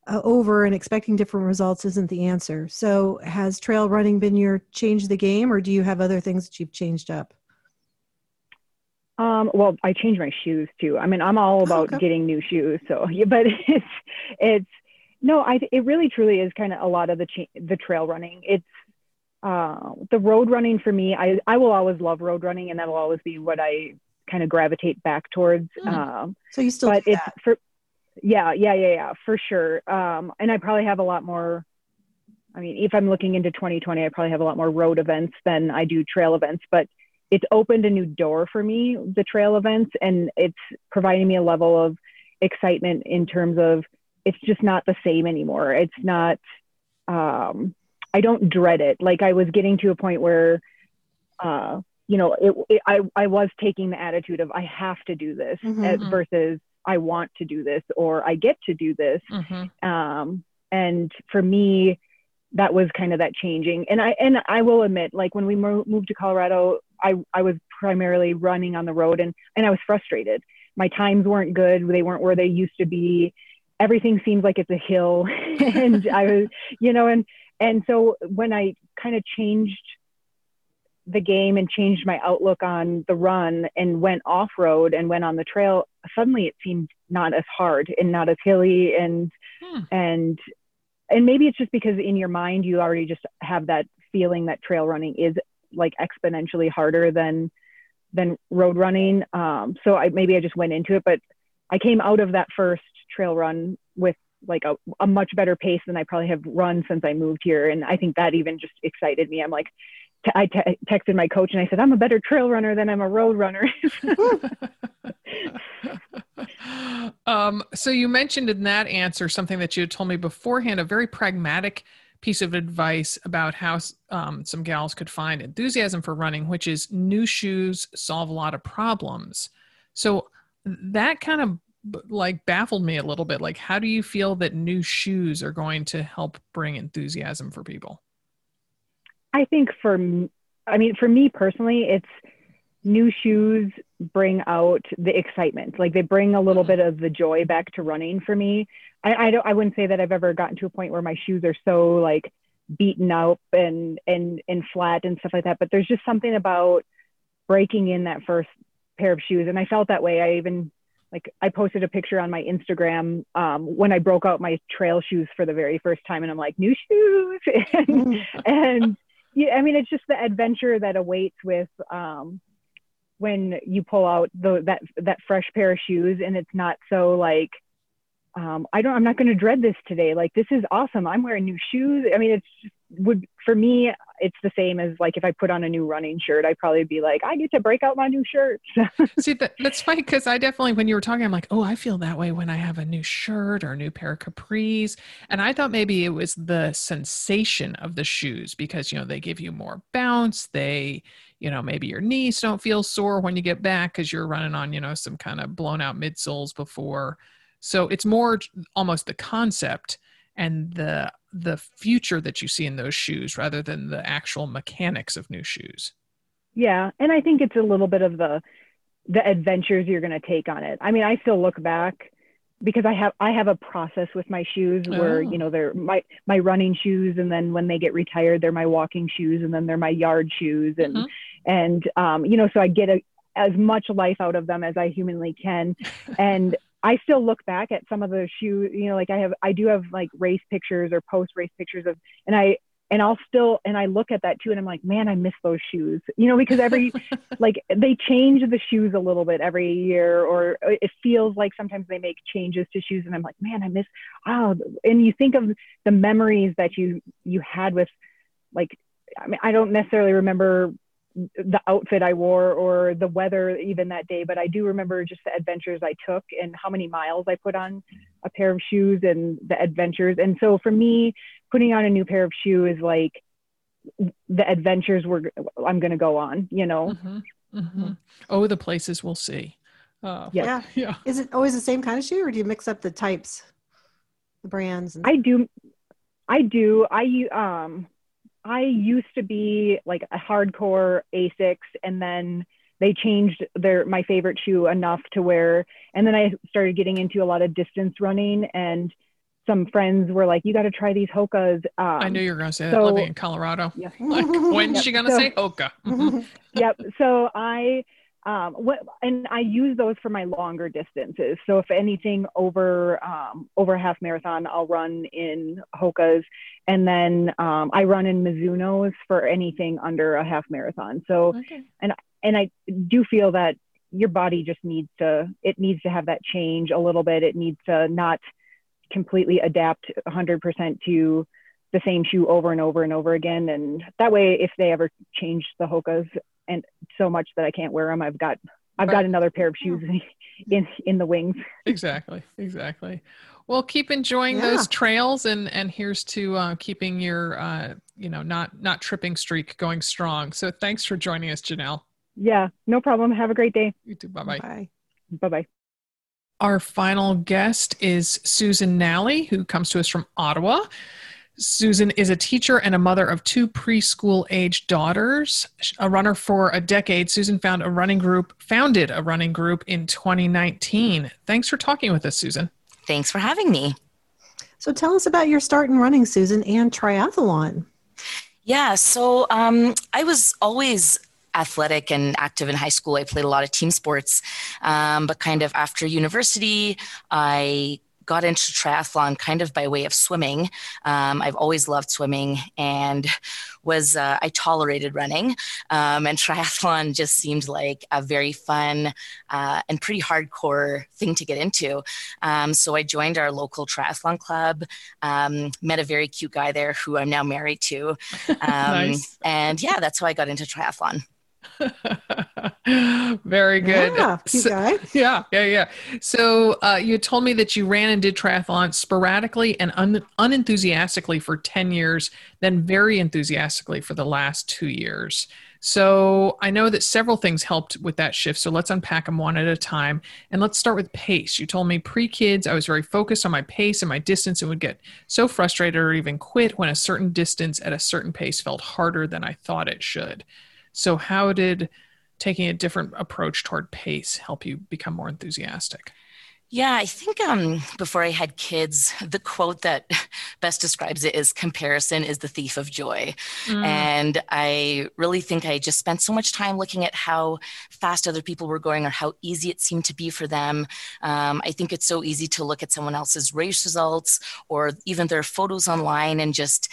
uh, over and expecting different results isn't the answer. So, has trail running been your change the game, or do you have other things that you've changed up? Um, well, I change my shoes too. I mean, I'm all about okay. getting new shoes. So, yeah, but it's it's no, I it really truly is kind of a lot of the cha- the trail running. It's uh, the road running for me. I I will always love road running, and that will always be what I kind of gravitate back towards. Mm. Um, so you still, but it's that. for yeah, yeah, yeah, yeah, for sure. Um, and I probably have a lot more. I mean, if I'm looking into 2020, I probably have a lot more road events than I do trail events, but it's opened a new door for me, the trail events, and it's providing me a level of excitement in terms of it's just not the same anymore. It's not, um, I don't dread it. Like I was getting to a point where, uh, you know, it, it, I, I was taking the attitude of I have to do this mm-hmm. as, versus I want to do this or I get to do this. Mm-hmm. Um, and for me, that was kind of that changing. And I and I will admit, like when we mo- moved to Colorado, I I was primarily running on the road, and and I was frustrated. My times weren't good; they weren't where they used to be. Everything seems like it's a hill, and I was, you know, and and so when I kind of changed the game and changed my outlook on the run and went off road and went on the trail, suddenly it seemed not as hard and not as hilly and hmm. and and maybe it's just because in your mind you already just have that feeling that trail running is like exponentially harder than than road running. Um, so I maybe I just went into it, but I came out of that first trail run with like a, a much better pace than I probably have run since I moved here, and I think that even just excited me. I'm like, t- I t- texted my coach and I said, I'm a better trail runner than I'm a road runner. um, so you mentioned in that answer something that you had told me beforehand, a very pragmatic piece of advice about how um, some gals could find enthusiasm for running, which is new shoes solve a lot of problems. So that kind of like baffled me a little bit. Like, how do you feel that new shoes are going to help bring enthusiasm for people? I think for, I mean, for me personally, it's new shoes bring out the excitement. Like they bring a little mm-hmm. bit of the joy back to running for me. I, I don't, I wouldn't say that I've ever gotten to a point where my shoes are so like beaten up and, and, and flat and stuff like that. But there's just something about breaking in that first pair of shoes. And I felt that way. I even like I posted a picture on my Instagram um, when I broke out my trail shoes for the very first time, and I'm like, new shoes, and, and yeah, I mean, it's just the adventure that awaits with um, when you pull out the that that fresh pair of shoes, and it's not so like um, I don't, I'm not going to dread this today. Like, this is awesome. I'm wearing new shoes. I mean, it's would, for me, it's the same as like if I put on a new running shirt, I'd probably be like, I get to break out my new shirt. See, that, that's funny because I definitely, when you were talking, I'm like, oh, I feel that way when I have a new shirt or a new pair of capris. And I thought maybe it was the sensation of the shoes because, you know, they give you more bounce. They, you know, maybe your knees don't feel sore when you get back because you're running on, you know, some kind of blown out midsoles before. So it's more almost the concept and the the future that you see in those shoes rather than the actual mechanics of new shoes. Yeah, and I think it's a little bit of the the adventures you're going to take on it. I mean, I still look back because I have I have a process with my shoes where oh. you know they're my my running shoes and then when they get retired they're my walking shoes and then they're my yard shoes and mm-hmm. And um, you know so I get a, as much life out of them as I humanly can. And I still look back at some of the shoes, you know, like I have, I do have like race pictures or post race pictures of, and I, and I'll still, and I look at that too, and I'm like, man, I miss those shoes, you know, because every, like they change the shoes a little bit every year, or it feels like sometimes they make changes to shoes, and I'm like, man, I miss, oh And you think of the memories that you, you had with, like, I mean, I don't necessarily remember the outfit I wore or the weather even that day, but I do remember just the adventures I took and how many miles I put on a pair of shoes and the adventures. And so for me, putting on a new pair of shoes is like the adventures we're I'm going to go on, you know. Mm-hmm. Mm-hmm. Oh, the places we'll see. Uh, yeah. yeah. Is it always the same kind of shoe, or do you mix up the types, the brands? And- I do. I do. I um I used to be like a hardcore Asics, and then they changed their my favorite shoe enough to where, and then I started getting into a lot of distance running, and some friends were like, "You got to try these Hokas." Um, I knew you were going to say so- that living in Colorado. Yeah. Like, when's Yep, she going to so- say Hoka? yep. So I, um, what, and I use those for my longer distances. So if anything over, um, over half marathon, I'll run in Hokas, and then um, I run in Mizuno's for anything under a half marathon. So, okay. and I do feel that your body just needs to, it needs to have that change a little bit. It needs to not completely adapt 100% to the same shoe over and over and over again. And that way, if they ever change the Hokas and so much that I can't wear them, I've got I've got another pair of shoes in in the wings. Exactly. Exactly. Well, keep enjoying Yeah. those trails, and and here's to uh, keeping your uh, you know not not tripping streak going strong. So thanks for joining us, Janelle. Yeah, no problem. Have a great day. You too. Bye bye. Bye. Bye bye. Our final guest is Susan Nally, who comes to us from Ottawa. Susan is a teacher and a mother of two preschool age daughters. A runner for a decade, Susan found a running group, founded a running group in 2019. Thanks for talking with us, Susan. Thanks for having me. So tell us about your start in running, Susan, and triathlon. Yeah, so um, I was always athletic and active in high school. I played a lot of team sports, um, but kind of after university, I got into triathlon kind of by way of swimming. Um, I've always loved swimming and was uh, I tolerated running, um, and triathlon just seemed like a very fun uh, and pretty hardcore thing to get into. Um, so I joined our local triathlon club, um, met a very cute guy there who I'm now married to, um, Nice. and yeah, that's how I got into triathlon. Very good. Yeah, So- yeah, yeah, yeah. So uh, you told me that you ran and did triathlon sporadically and un- unenthusiastically for 10 years, then very enthusiastically for the last two years. So I know that several things helped with that shift. So let's unpack them one at a time. And let's start with pace. You told me pre kids, I was very focused on my pace and my distance and would get so frustrated or even quit when a certain distance at a certain pace felt harder than I thought it should. So, how did taking a different approach toward pace help you become more enthusiastic? Yeah, I think um, before I had kids, the quote that best describes it is comparison is the thief of joy. And I really think I just spent so much time looking at how fast other people were going or how easy it seemed to be for them. Um, I think it's so easy to look at someone else's race results or even their photos online and just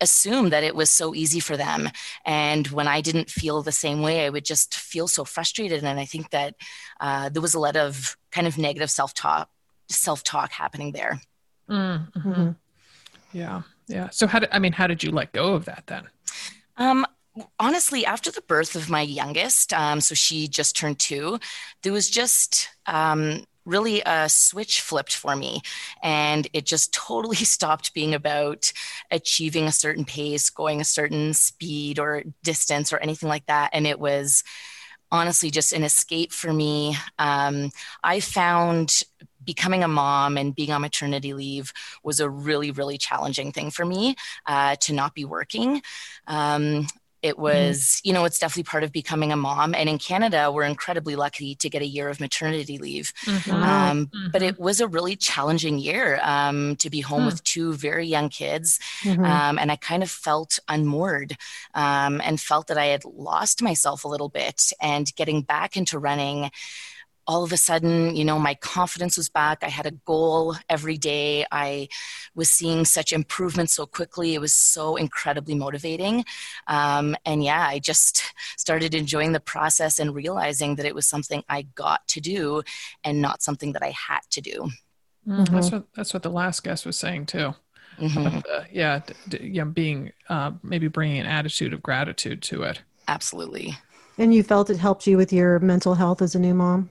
assume that it was so easy for them. And when I didn't feel the same way, I would just feel so frustrated. And I think that uh, there was a lot of kind of negative self talk, self talk happening there. Mm, mhm. Mhm. Yeah, yeah. So, how did I mean? How did you let go of that then? Um, honestly, after the birth of my youngest, um, so she just turned two, there was just um, really a switch flipped for me. And it just totally stopped being about achieving a certain pace, going a certain speed or distance or anything like that. And it was honestly just an escape for me. Um, I found becoming a mom and being on maternity leave was a really, really challenging thing for me uh, to not be working. Um, it was, you know, it's definitely part of becoming a mom. And in Canada, we're incredibly lucky to get a year of maternity leave. Wow. Um, But Mhm. it was a really challenging year um, to be home Hmm. with two very young kids. Mhm. Um, and I kind of felt unmoored um, and felt that I had lost myself a little bit. And getting back into running, all of a sudden, you know, my confidence was back. I had a goal every day. I was seeing such improvement so quickly. It was so incredibly motivating. Um, and yeah, I just started enjoying the process and realizing that it was something I got to do and not something that I had to do. Mm, That's what that's what the last guest was saying too. Mhm. But, uh, yeah, d- d- yeah, being uh, maybe bringing an attitude of gratitude to it. Absolutely. And you felt it helped you with your mental health as a new mom?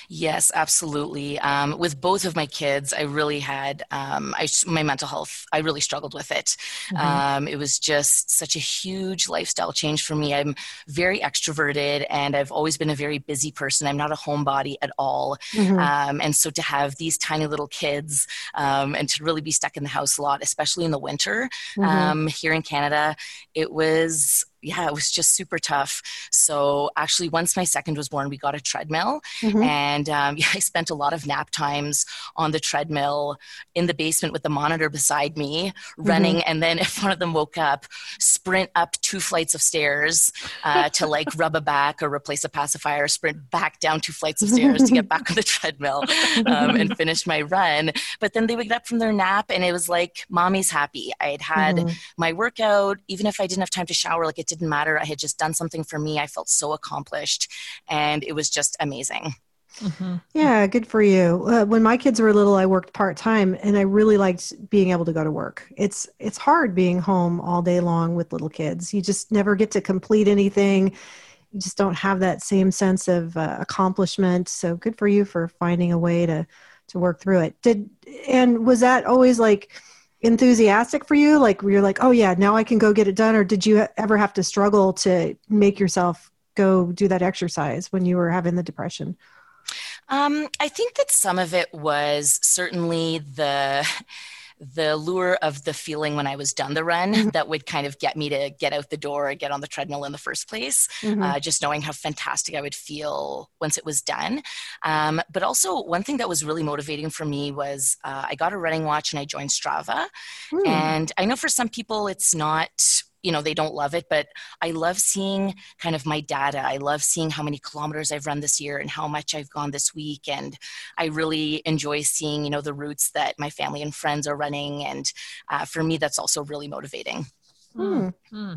Yes, absolutely. Um, with both of my kids, I really had um, I, my mental health. I really struggled with it. Mm-hmm. Um, it was just such a huge lifestyle change for me. I'm very extroverted, and I've always been a very busy person. I'm not a homebody at all, mm-hmm. Um, and so to have these tiny little kids um, and to really be stuck in the house a lot, especially in the winter mm-hmm. Um, here in Canada, it was yeah, it was just super tough. So actually, once my second was born, we got a treadmill, mm-hmm. and um, yeah, I spent a lot of nap times on the treadmill in the basement with the monitor beside me, running. Mm-hmm. And then if one of them woke up, sprint up two flights of stairs uh, to like rub a back or replace a pacifier, sprint back down two flights of stairs to get back on the treadmill um, and finish my run. But then they would get up from their nap, and it was like mommy's happy. I had had mm-hmm. my workout, even if I didn't have time to shower, like it didn't matter. I had just done something for me. I felt so accomplished, and it was just amazing. Mm-hmm. Yeah, good for you. Uh, when my kids were little, I worked part time, and I really liked being able to go to work. It's it's hard being home all day long with little kids. You just never get to complete anything. You just don't have that same sense of uh, accomplishment. So good for you for finding a way to to work through it. Did and was that always like? enthusiastic for you like you're like oh yeah now i can go get it done or did you ever have to struggle to make yourself go do that exercise when you were having the depression um, i think that some of it was certainly the the lure of the feeling when I was done the run mm-hmm. that would kind of get me to get out the door or get on the treadmill in the first place. Mm-hmm. Uh, just knowing how fantastic I would feel once it was done. Um, but also, one thing that was really motivating for me was uh, I got a running watch and I joined Strava. Mm. And I know for some people it's not you know they don't love it but i love seeing kind of my data i love seeing how many kilometers i've run this year and how much i've gone this week and i really enjoy seeing you know the routes that my family and friends are running and uh, for me that's also really motivating hmm. Hmm.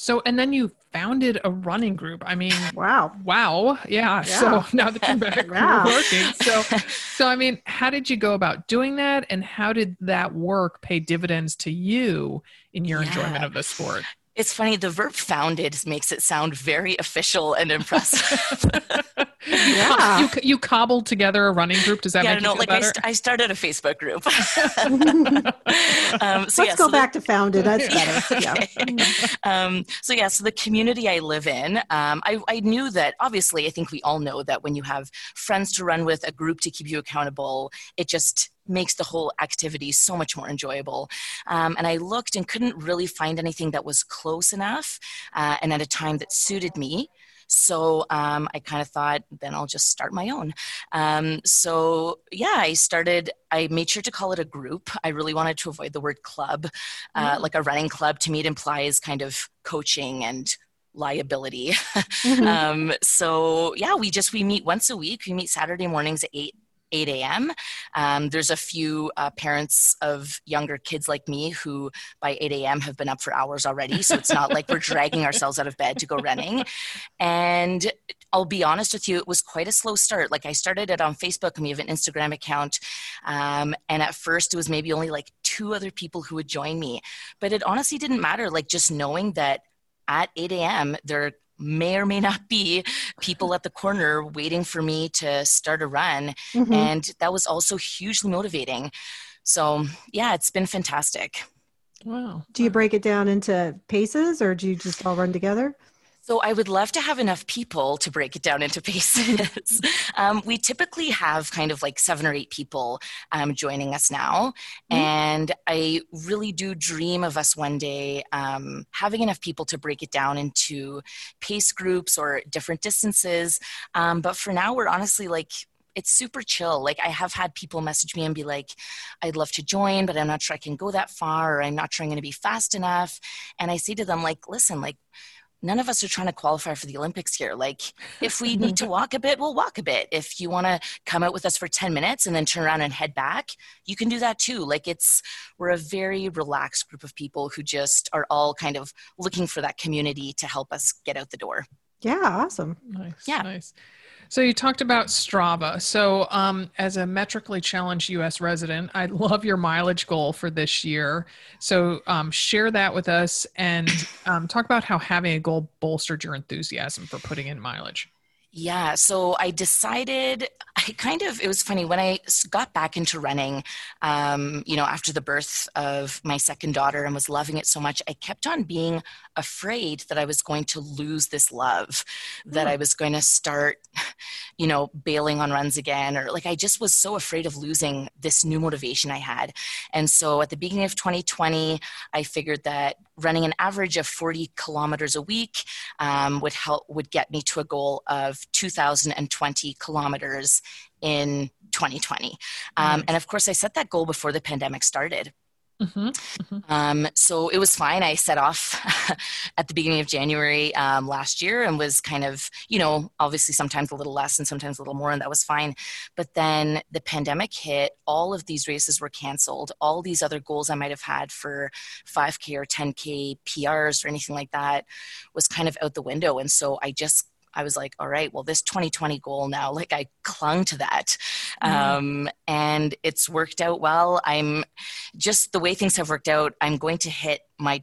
So, and then you founded a running group. I mean, wow, wow, yeah. yeah. So now that you're back wow. working, so, so I mean, how did you go about doing that, and how did that work pay dividends to you in your yeah. enjoyment of the sport? It's funny, the verb founded makes it sound very official and impressive. yeah. You, you cobbled together a running group. Does that yeah, make no, you feel like better? I, st- I started a Facebook group. um, so Let's yeah, go so back the, to founded. That's better. okay. Yeah. Um, so yeah, so the community I live in, um, I, I knew that obviously I think we all know that when you have friends to run with, a group to keep you accountable, it just makes the whole activity so much more enjoyable. Um, and I looked and couldn't really find anything that was close enough uh, and at a time that suited me. So um, I kind of thought, then I'll just start my own. Um, so yeah, I started, I made sure to call it a group. I really wanted to avoid the word club. Uh, mm. Like a running club to me, it implies kind of coaching and liability. Mm-hmm. um, so yeah, we just, we meet once a week. We meet Saturday mornings at 8 8 a.m. Um, there's a few uh, parents of younger kids like me who by 8 a.m. have been up for hours already. So it's not like we're dragging ourselves out of bed to go running. And I'll be honest with you, it was quite a slow start. Like I started it on Facebook and we have an Instagram account. Um, and at first it was maybe only like two other people who would join me. But it honestly didn't matter. Like just knowing that at 8 a.m., there may or may not be people at the corner waiting for me to start a run. Mm-hmm. And that was also hugely motivating. So, yeah, it's been fantastic. Wow. Do you break it down into paces or do you just all run together? So I would love to have enough people to break it down into pieces. um, we typically have kind of like seven or eight people um, joining us now, mm-hmm. and I really do dream of us one day um, having enough people to break it down into pace groups or different distances. Um, but for now, we're honestly like it's super chill. Like I have had people message me and be like, I'd love to join, but I'm not sure I can go that far, or I'm not sure I'm going to be fast enough. And I say to them, like, listen, like none of us are trying to qualify for the Olympics here. Like, if we need to walk a bit, we'll walk a bit. If you want to come out with us for 10 minutes and then turn around and head back, you can do that too. Like, it's, we're a very relaxed group of people who just are all kind of looking for that community to help us get out the door. Yeah, awesome. Nice. Yeah. Nice. So you talked about Strava. So um, as a metrically challenged U.S. resident, I love your mileage goal for this year. So um, share that with us and um, talk about how having a goal bolstered your enthusiasm for putting in mileage. Yeah, so I decided, I kind of, it was funny when I got back into running, um, you know, after the birth of my second daughter and was loving it so much, I kept on being afraid that I was going to lose this love, that I was going to start, you know, bailing on runs again, or like I just was so afraid of losing this new motivation I had. And so at the beginning of 2020, I figured that running an average of 40 kilometers a week um, would help would get me to a goal of 2020 kilometers in 2020 um, and of course i set that goal before the pandemic started Mhm. um, so it was fine. I set off at the beginning of January um, last year and was kind of, you know, obviously sometimes a little less and sometimes a little more, and that was fine. But then the pandemic hit, all of these races were canceled. All these other goals I might have had for 5K or 10K PRs or anything like that was kind of out the window. And so I just I was like, all right, well, this 2020 goal now, like I clung to that. Um, and it's worked out well. I'm just the way things have worked out, I'm going to hit my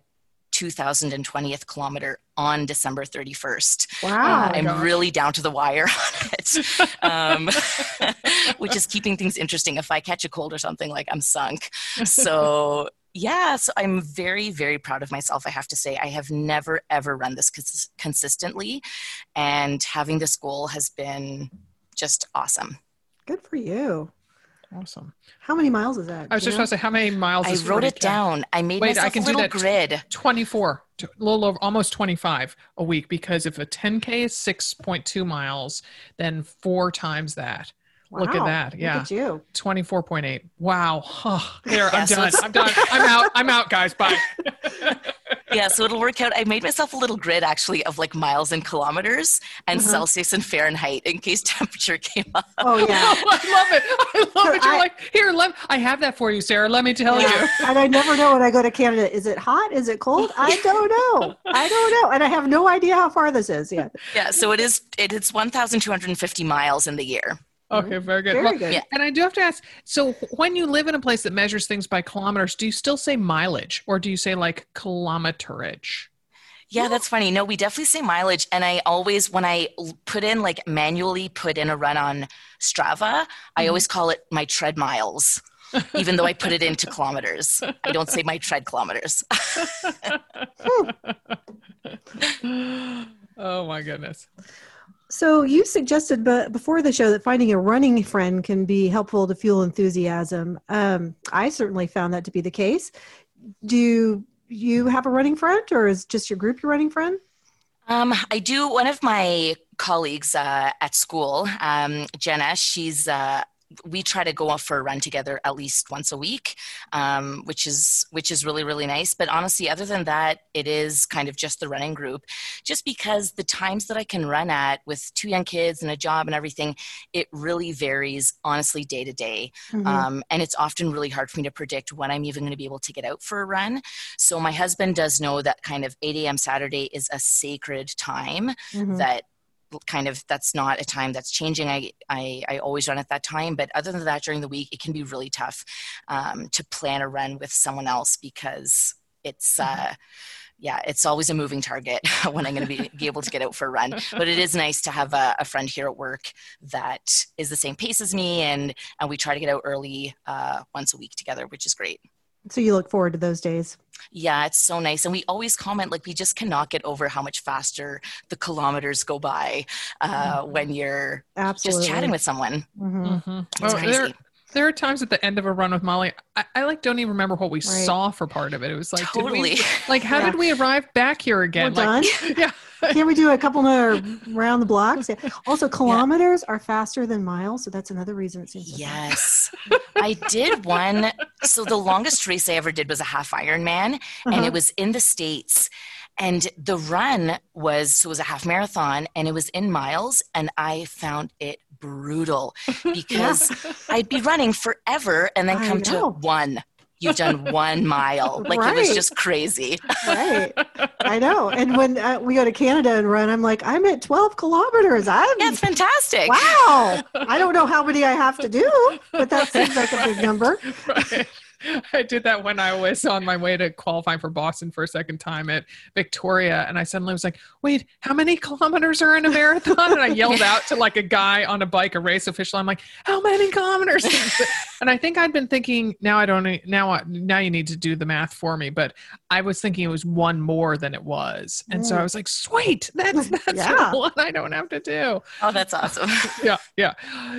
2020th kilometer on December 31st. Wow. Uh, I'm gosh. really down to the wire on it, um, which is keeping things interesting. If I catch a cold or something, like I'm sunk. So, yeah, so I'm very, very proud of myself. I have to say, I have never, ever run this cons- consistently. And having this goal has been just awesome. Good for you. Awesome. How many miles is that? I was just know? about to say, how many miles I is wrote it 40K? down. I made Wait, I can a do that. grid. 24, t- a little over, almost 25 a week because if a 10K is 6.2 miles, then four times that. Look at that. Yeah. Look at you. 24.8. Wow. Oh, there, Yeah, I'm so done. I'm done. I'm out. I'm out, guys. Bye. Yeah, so it'll work out. I made myself a little grid actually of like miles and kilometers and Uh-huh. Celsius and Fahrenheit in case temperature came up. Oh yeah. I love it. I love it. You're I- like, here, let, I have that for you, Sarah. Let me tell you. And I never know when I go to Canada. Is it hot? Is it cold? I don't know. I don't know. And I have no idea how far this is yet. Yeah, so it is it is 1,250 miles in the year. Mm-hmm. Okay, very good. Very Well, good. Yeah. And I do have to ask so when you live in a place that measures things by kilometers, do you still say mileage or do you say like kilometerage? Yeah, that's funny. No, we definitely say mileage. And I always, when I put in like manually put in a run on Strava, I mm-hmm. always call it my tread miles, even though I put it into kilometers. I don't say my tread kilometers. oh my goodness. So you suggested before the show that finding a running friend can be helpful to fuel enthusiasm. Um, I certainly found that to be the case. Do you have a running friend, or is just your group your running friend? Um, I do. One of my colleagues uh, at school, um, Jenna, she's. Uh, we try to go off for a run together at least once a week, um, which is which is really really nice. But honestly, other than that, it is kind of just the running group. Just because the times that I can run at with two young kids and a job and everything, it really varies honestly day to day. Mhm. Um, and it's often really hard for me to predict when I'm even going to be able to get out for a run. So my husband does know that kind of 8 a.m. Saturday is a sacred time Mhm. that kind of that's not a time that's changing. I, I i always run at that time but other than that during the week it can be really tough um, to plan a run with someone else because it's uh yeah it's always a moving target when i'm going to be, be able to get out for a run. But it is nice to have a, a friend here at work that is the same pace as me and and we try to get out early uh, once a week together which is great So you look forward to those days. yeah, it's so nice. And we always comment like we just cannot get over how much faster the kilometers go by uh, when you're Absolutely. just chatting with someone. Mhm. Mhm. It's Oh, crazy. there, there are times at the end of a run with Molly, I, I like don't even remember what we Right. saw for part of it. It was like, did we- totally. like, how Yeah. did we arrive back here again? We're like, done. yeah. Can we do a couple more round the blocks? Yeah. Also, kilometers are faster than miles, so that's another reason it seems. Yes. I did one. So the longest race I ever did was a half Ironman, and Uh-huh. it was in the States. And the run was, was a half marathon, and it was in miles, and I found it brutal because I'd be running forever and then come to one. You've done one mile. Like it was just crazy. right. I know. And when uh, we go to Canada and run, I'm like, I'm at 12 kilometers. I'm Yeah, it's fantastic. wow. I don't know how many I have to do, but that seems like a big number. Right. I did that when I was on my way to qualifying for Boston for a second time at Victoria. And I suddenly was like, wait, how many kilometers are in a marathon? And I yelled out to like a guy on a bike, a race official. I'm like, how many kilometers? and I think I'd been thinking, now I don't, now, now you need to do the math for me. But I was thinking it was one more than it was. And mm. so I was like, sweet, that's, that's yeah. one I don't have to do. Oh, that's awesome. yeah. Yeah.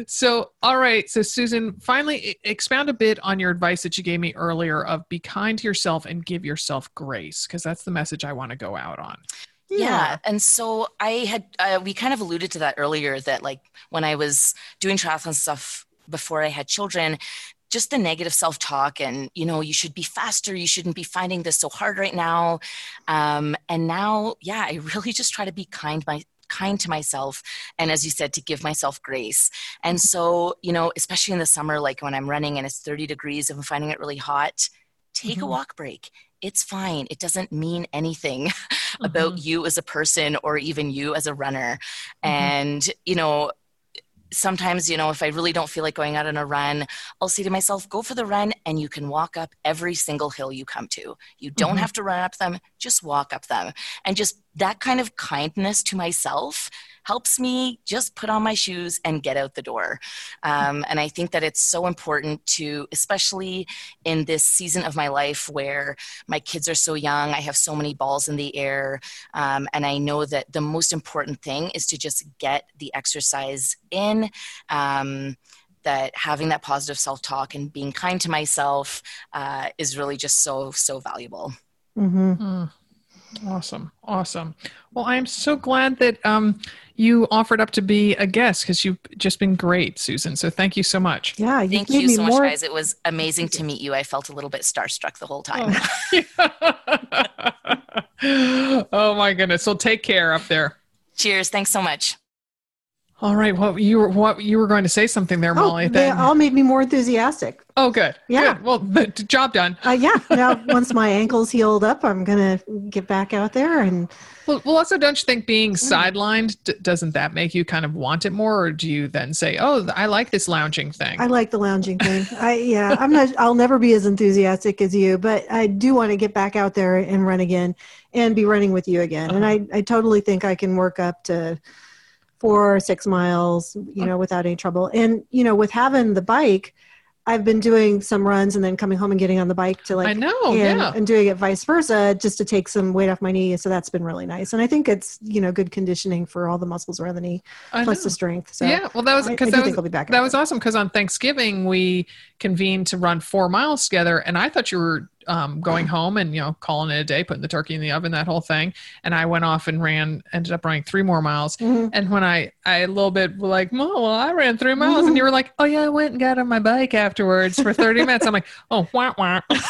So, all right. So, Susan, finally expound a bit on your advice that you gave me earlier of be kind to yourself and give yourself grace, because that's the message I want to go out on. Yeah. yeah. And so I had, uh, we kind of alluded to that earlier that like when I was doing triathlon stuff before I had children, just the negative self talk and, you know, you should be faster. You shouldn't be finding this so hard right now. Um, and now, yeah, I really just try to be kind my, kind to myself and as you said to give myself grace and so you know especially in the summer like when i'm running and it's 30 degrees and i'm finding it really hot take mm-hmm. a walk break it's fine it doesn't mean anything mm-hmm. about you as a person or even you as a runner mm-hmm. and you know sometimes, you know, if I really don't feel like going out on a run, I'll say to myself, go for the run and you can walk up every single hill you come to. You don't mm-hmm. have to run up them, just walk up them. And just that kind of kindness to myself helps me just put on my shoes and get out the door. Um, and I think that it's so important to, especially in this season of my life where my kids are so young, I have so many balls in the air. Um, and I know that the most important thing is to just get the exercise in. Um, that having that positive self talk and being kind to myself uh, is really just so, so valuable. Mm-hmm. Mm. Awesome. Awesome. Well, I'm so glad that um, you offered up to be a guest because you've just been great, Susan. So thank you so much. Yeah. You thank you so much, guys. It was amazing to meet you. I felt a little bit starstruck the whole time. Oh, oh my goodness. So take care up there. Cheers. Thanks so much. All right. Well, you were what you were going to say something there, Molly. Oh, they all made me more enthusiastic. Oh, good. Yeah. Good. Well, the job done. Uh, yeah. Now, once my ankles healed up, I'm gonna get back out there and. Well, well also, don't you think being sidelined d- doesn't that make you kind of want it more, or do you then say, "Oh, I like this lounging thing"? I like the lounging thing. I yeah. I'm not. I'll never be as enthusiastic as you, but I do want to get back out there and run again, and be running with you again. Uh-huh. And I I totally think I can work up to or six miles, you know, without any trouble. And, you know, with having the bike, I've been doing some runs and then coming home and getting on the bike to like, I know, and, yeah. and doing it vice versa just to take some weight off my knee. So that's been really nice. And I think it's, you know, good conditioning for all the muscles around the knee I plus know. the strength. So yeah, well, that was because that, was, that was awesome. Cause on Thanksgiving we convened to run four miles together and I thought you were um, going home and you know calling it a day, putting the turkey in the oven, that whole thing. And I went off and ran, ended up running three more miles. Mm-hmm. And when I I a little bit like, oh, well, I ran three miles, mm-hmm. and you were like, oh yeah, I went and got on my bike afterwards for thirty minutes. I'm like, oh, wah wah.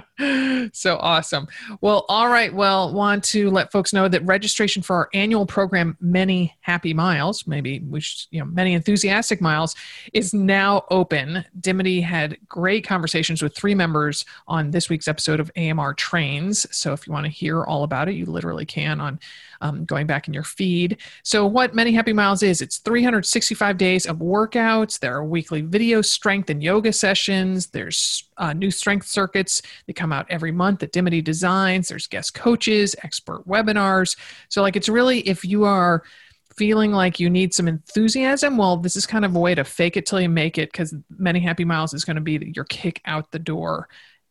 so awesome. Well, all right. Well, want to let folks know that registration for our annual program, Many Happy Miles, maybe we should, you know, Many Enthusiastic Miles, is now open. Dimity had great conversations with three members on this week's episode of AMR Trains. So if you want to hear all about it, you literally can on um, going back in your feed. So, what Many Happy Miles is, it's 365 days of workouts. There are weekly video strength and yoga sessions. There's uh, new strength circuits that come out every month that Dimity designs. There's guest coaches, expert webinars. So, like, it's really if you are feeling like you need some enthusiasm, well, this is kind of a way to fake it till you make it because Many Happy Miles is going to be your kick out the door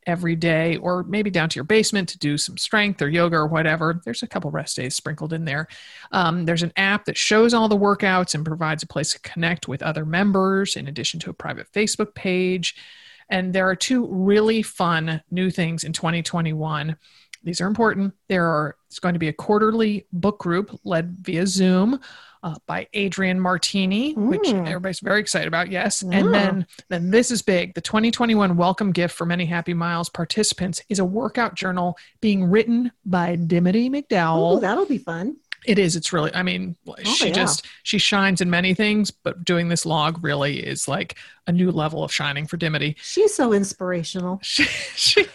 every day or maybe down to your basement to do some strength or yoga or whatever. There's a couple rest days sprinkled in there. Um, there's an app that shows all the workouts and provides a place to connect with other members in addition to a private Facebook page. And there are two really fun new things in 2021. These are important. There are it's going to be a quarterly book group led via Zoom uh, by Adrienne Martini, mm. which everybody's very excited about. Yes, yeah. and then then this is big. The 2021 welcome gift for many Happy Miles participants is a workout journal being written by Dimity McDowell. Oh, that'll be fun. It is. It's really. I mean, she Oh, yeah. just she shines in many things, but doing this log really is like a new level of shining for Dimity. She's so inspirational. She, she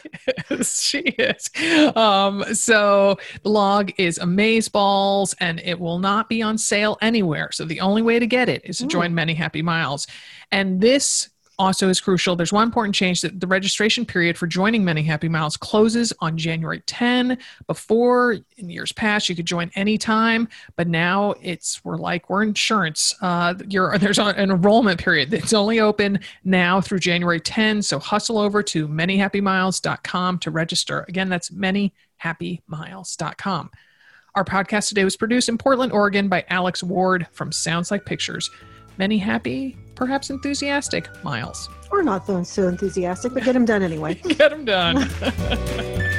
is. She is. Um, so the log is amaze balls, and it will not be on sale anywhere. So the only way to get it is to Ooh. join Many Happy Miles, and this also is crucial. There's one important change that the registration period for joining Many Happy Miles closes on January 10. Before in years past, you could join anytime, but now it's we're like we're insurance. Uh, there's an enrollment period that's only open now through January 10. So hustle over to manyhappymiles.com to register. Again, that's manyhappymiles.com. Our podcast today was produced in Portland, Oregon by Alex Ward from Sounds Like Pictures. Many happy, perhaps enthusiastic miles. Or not so enthusiastic, but get them done anyway. Get them done.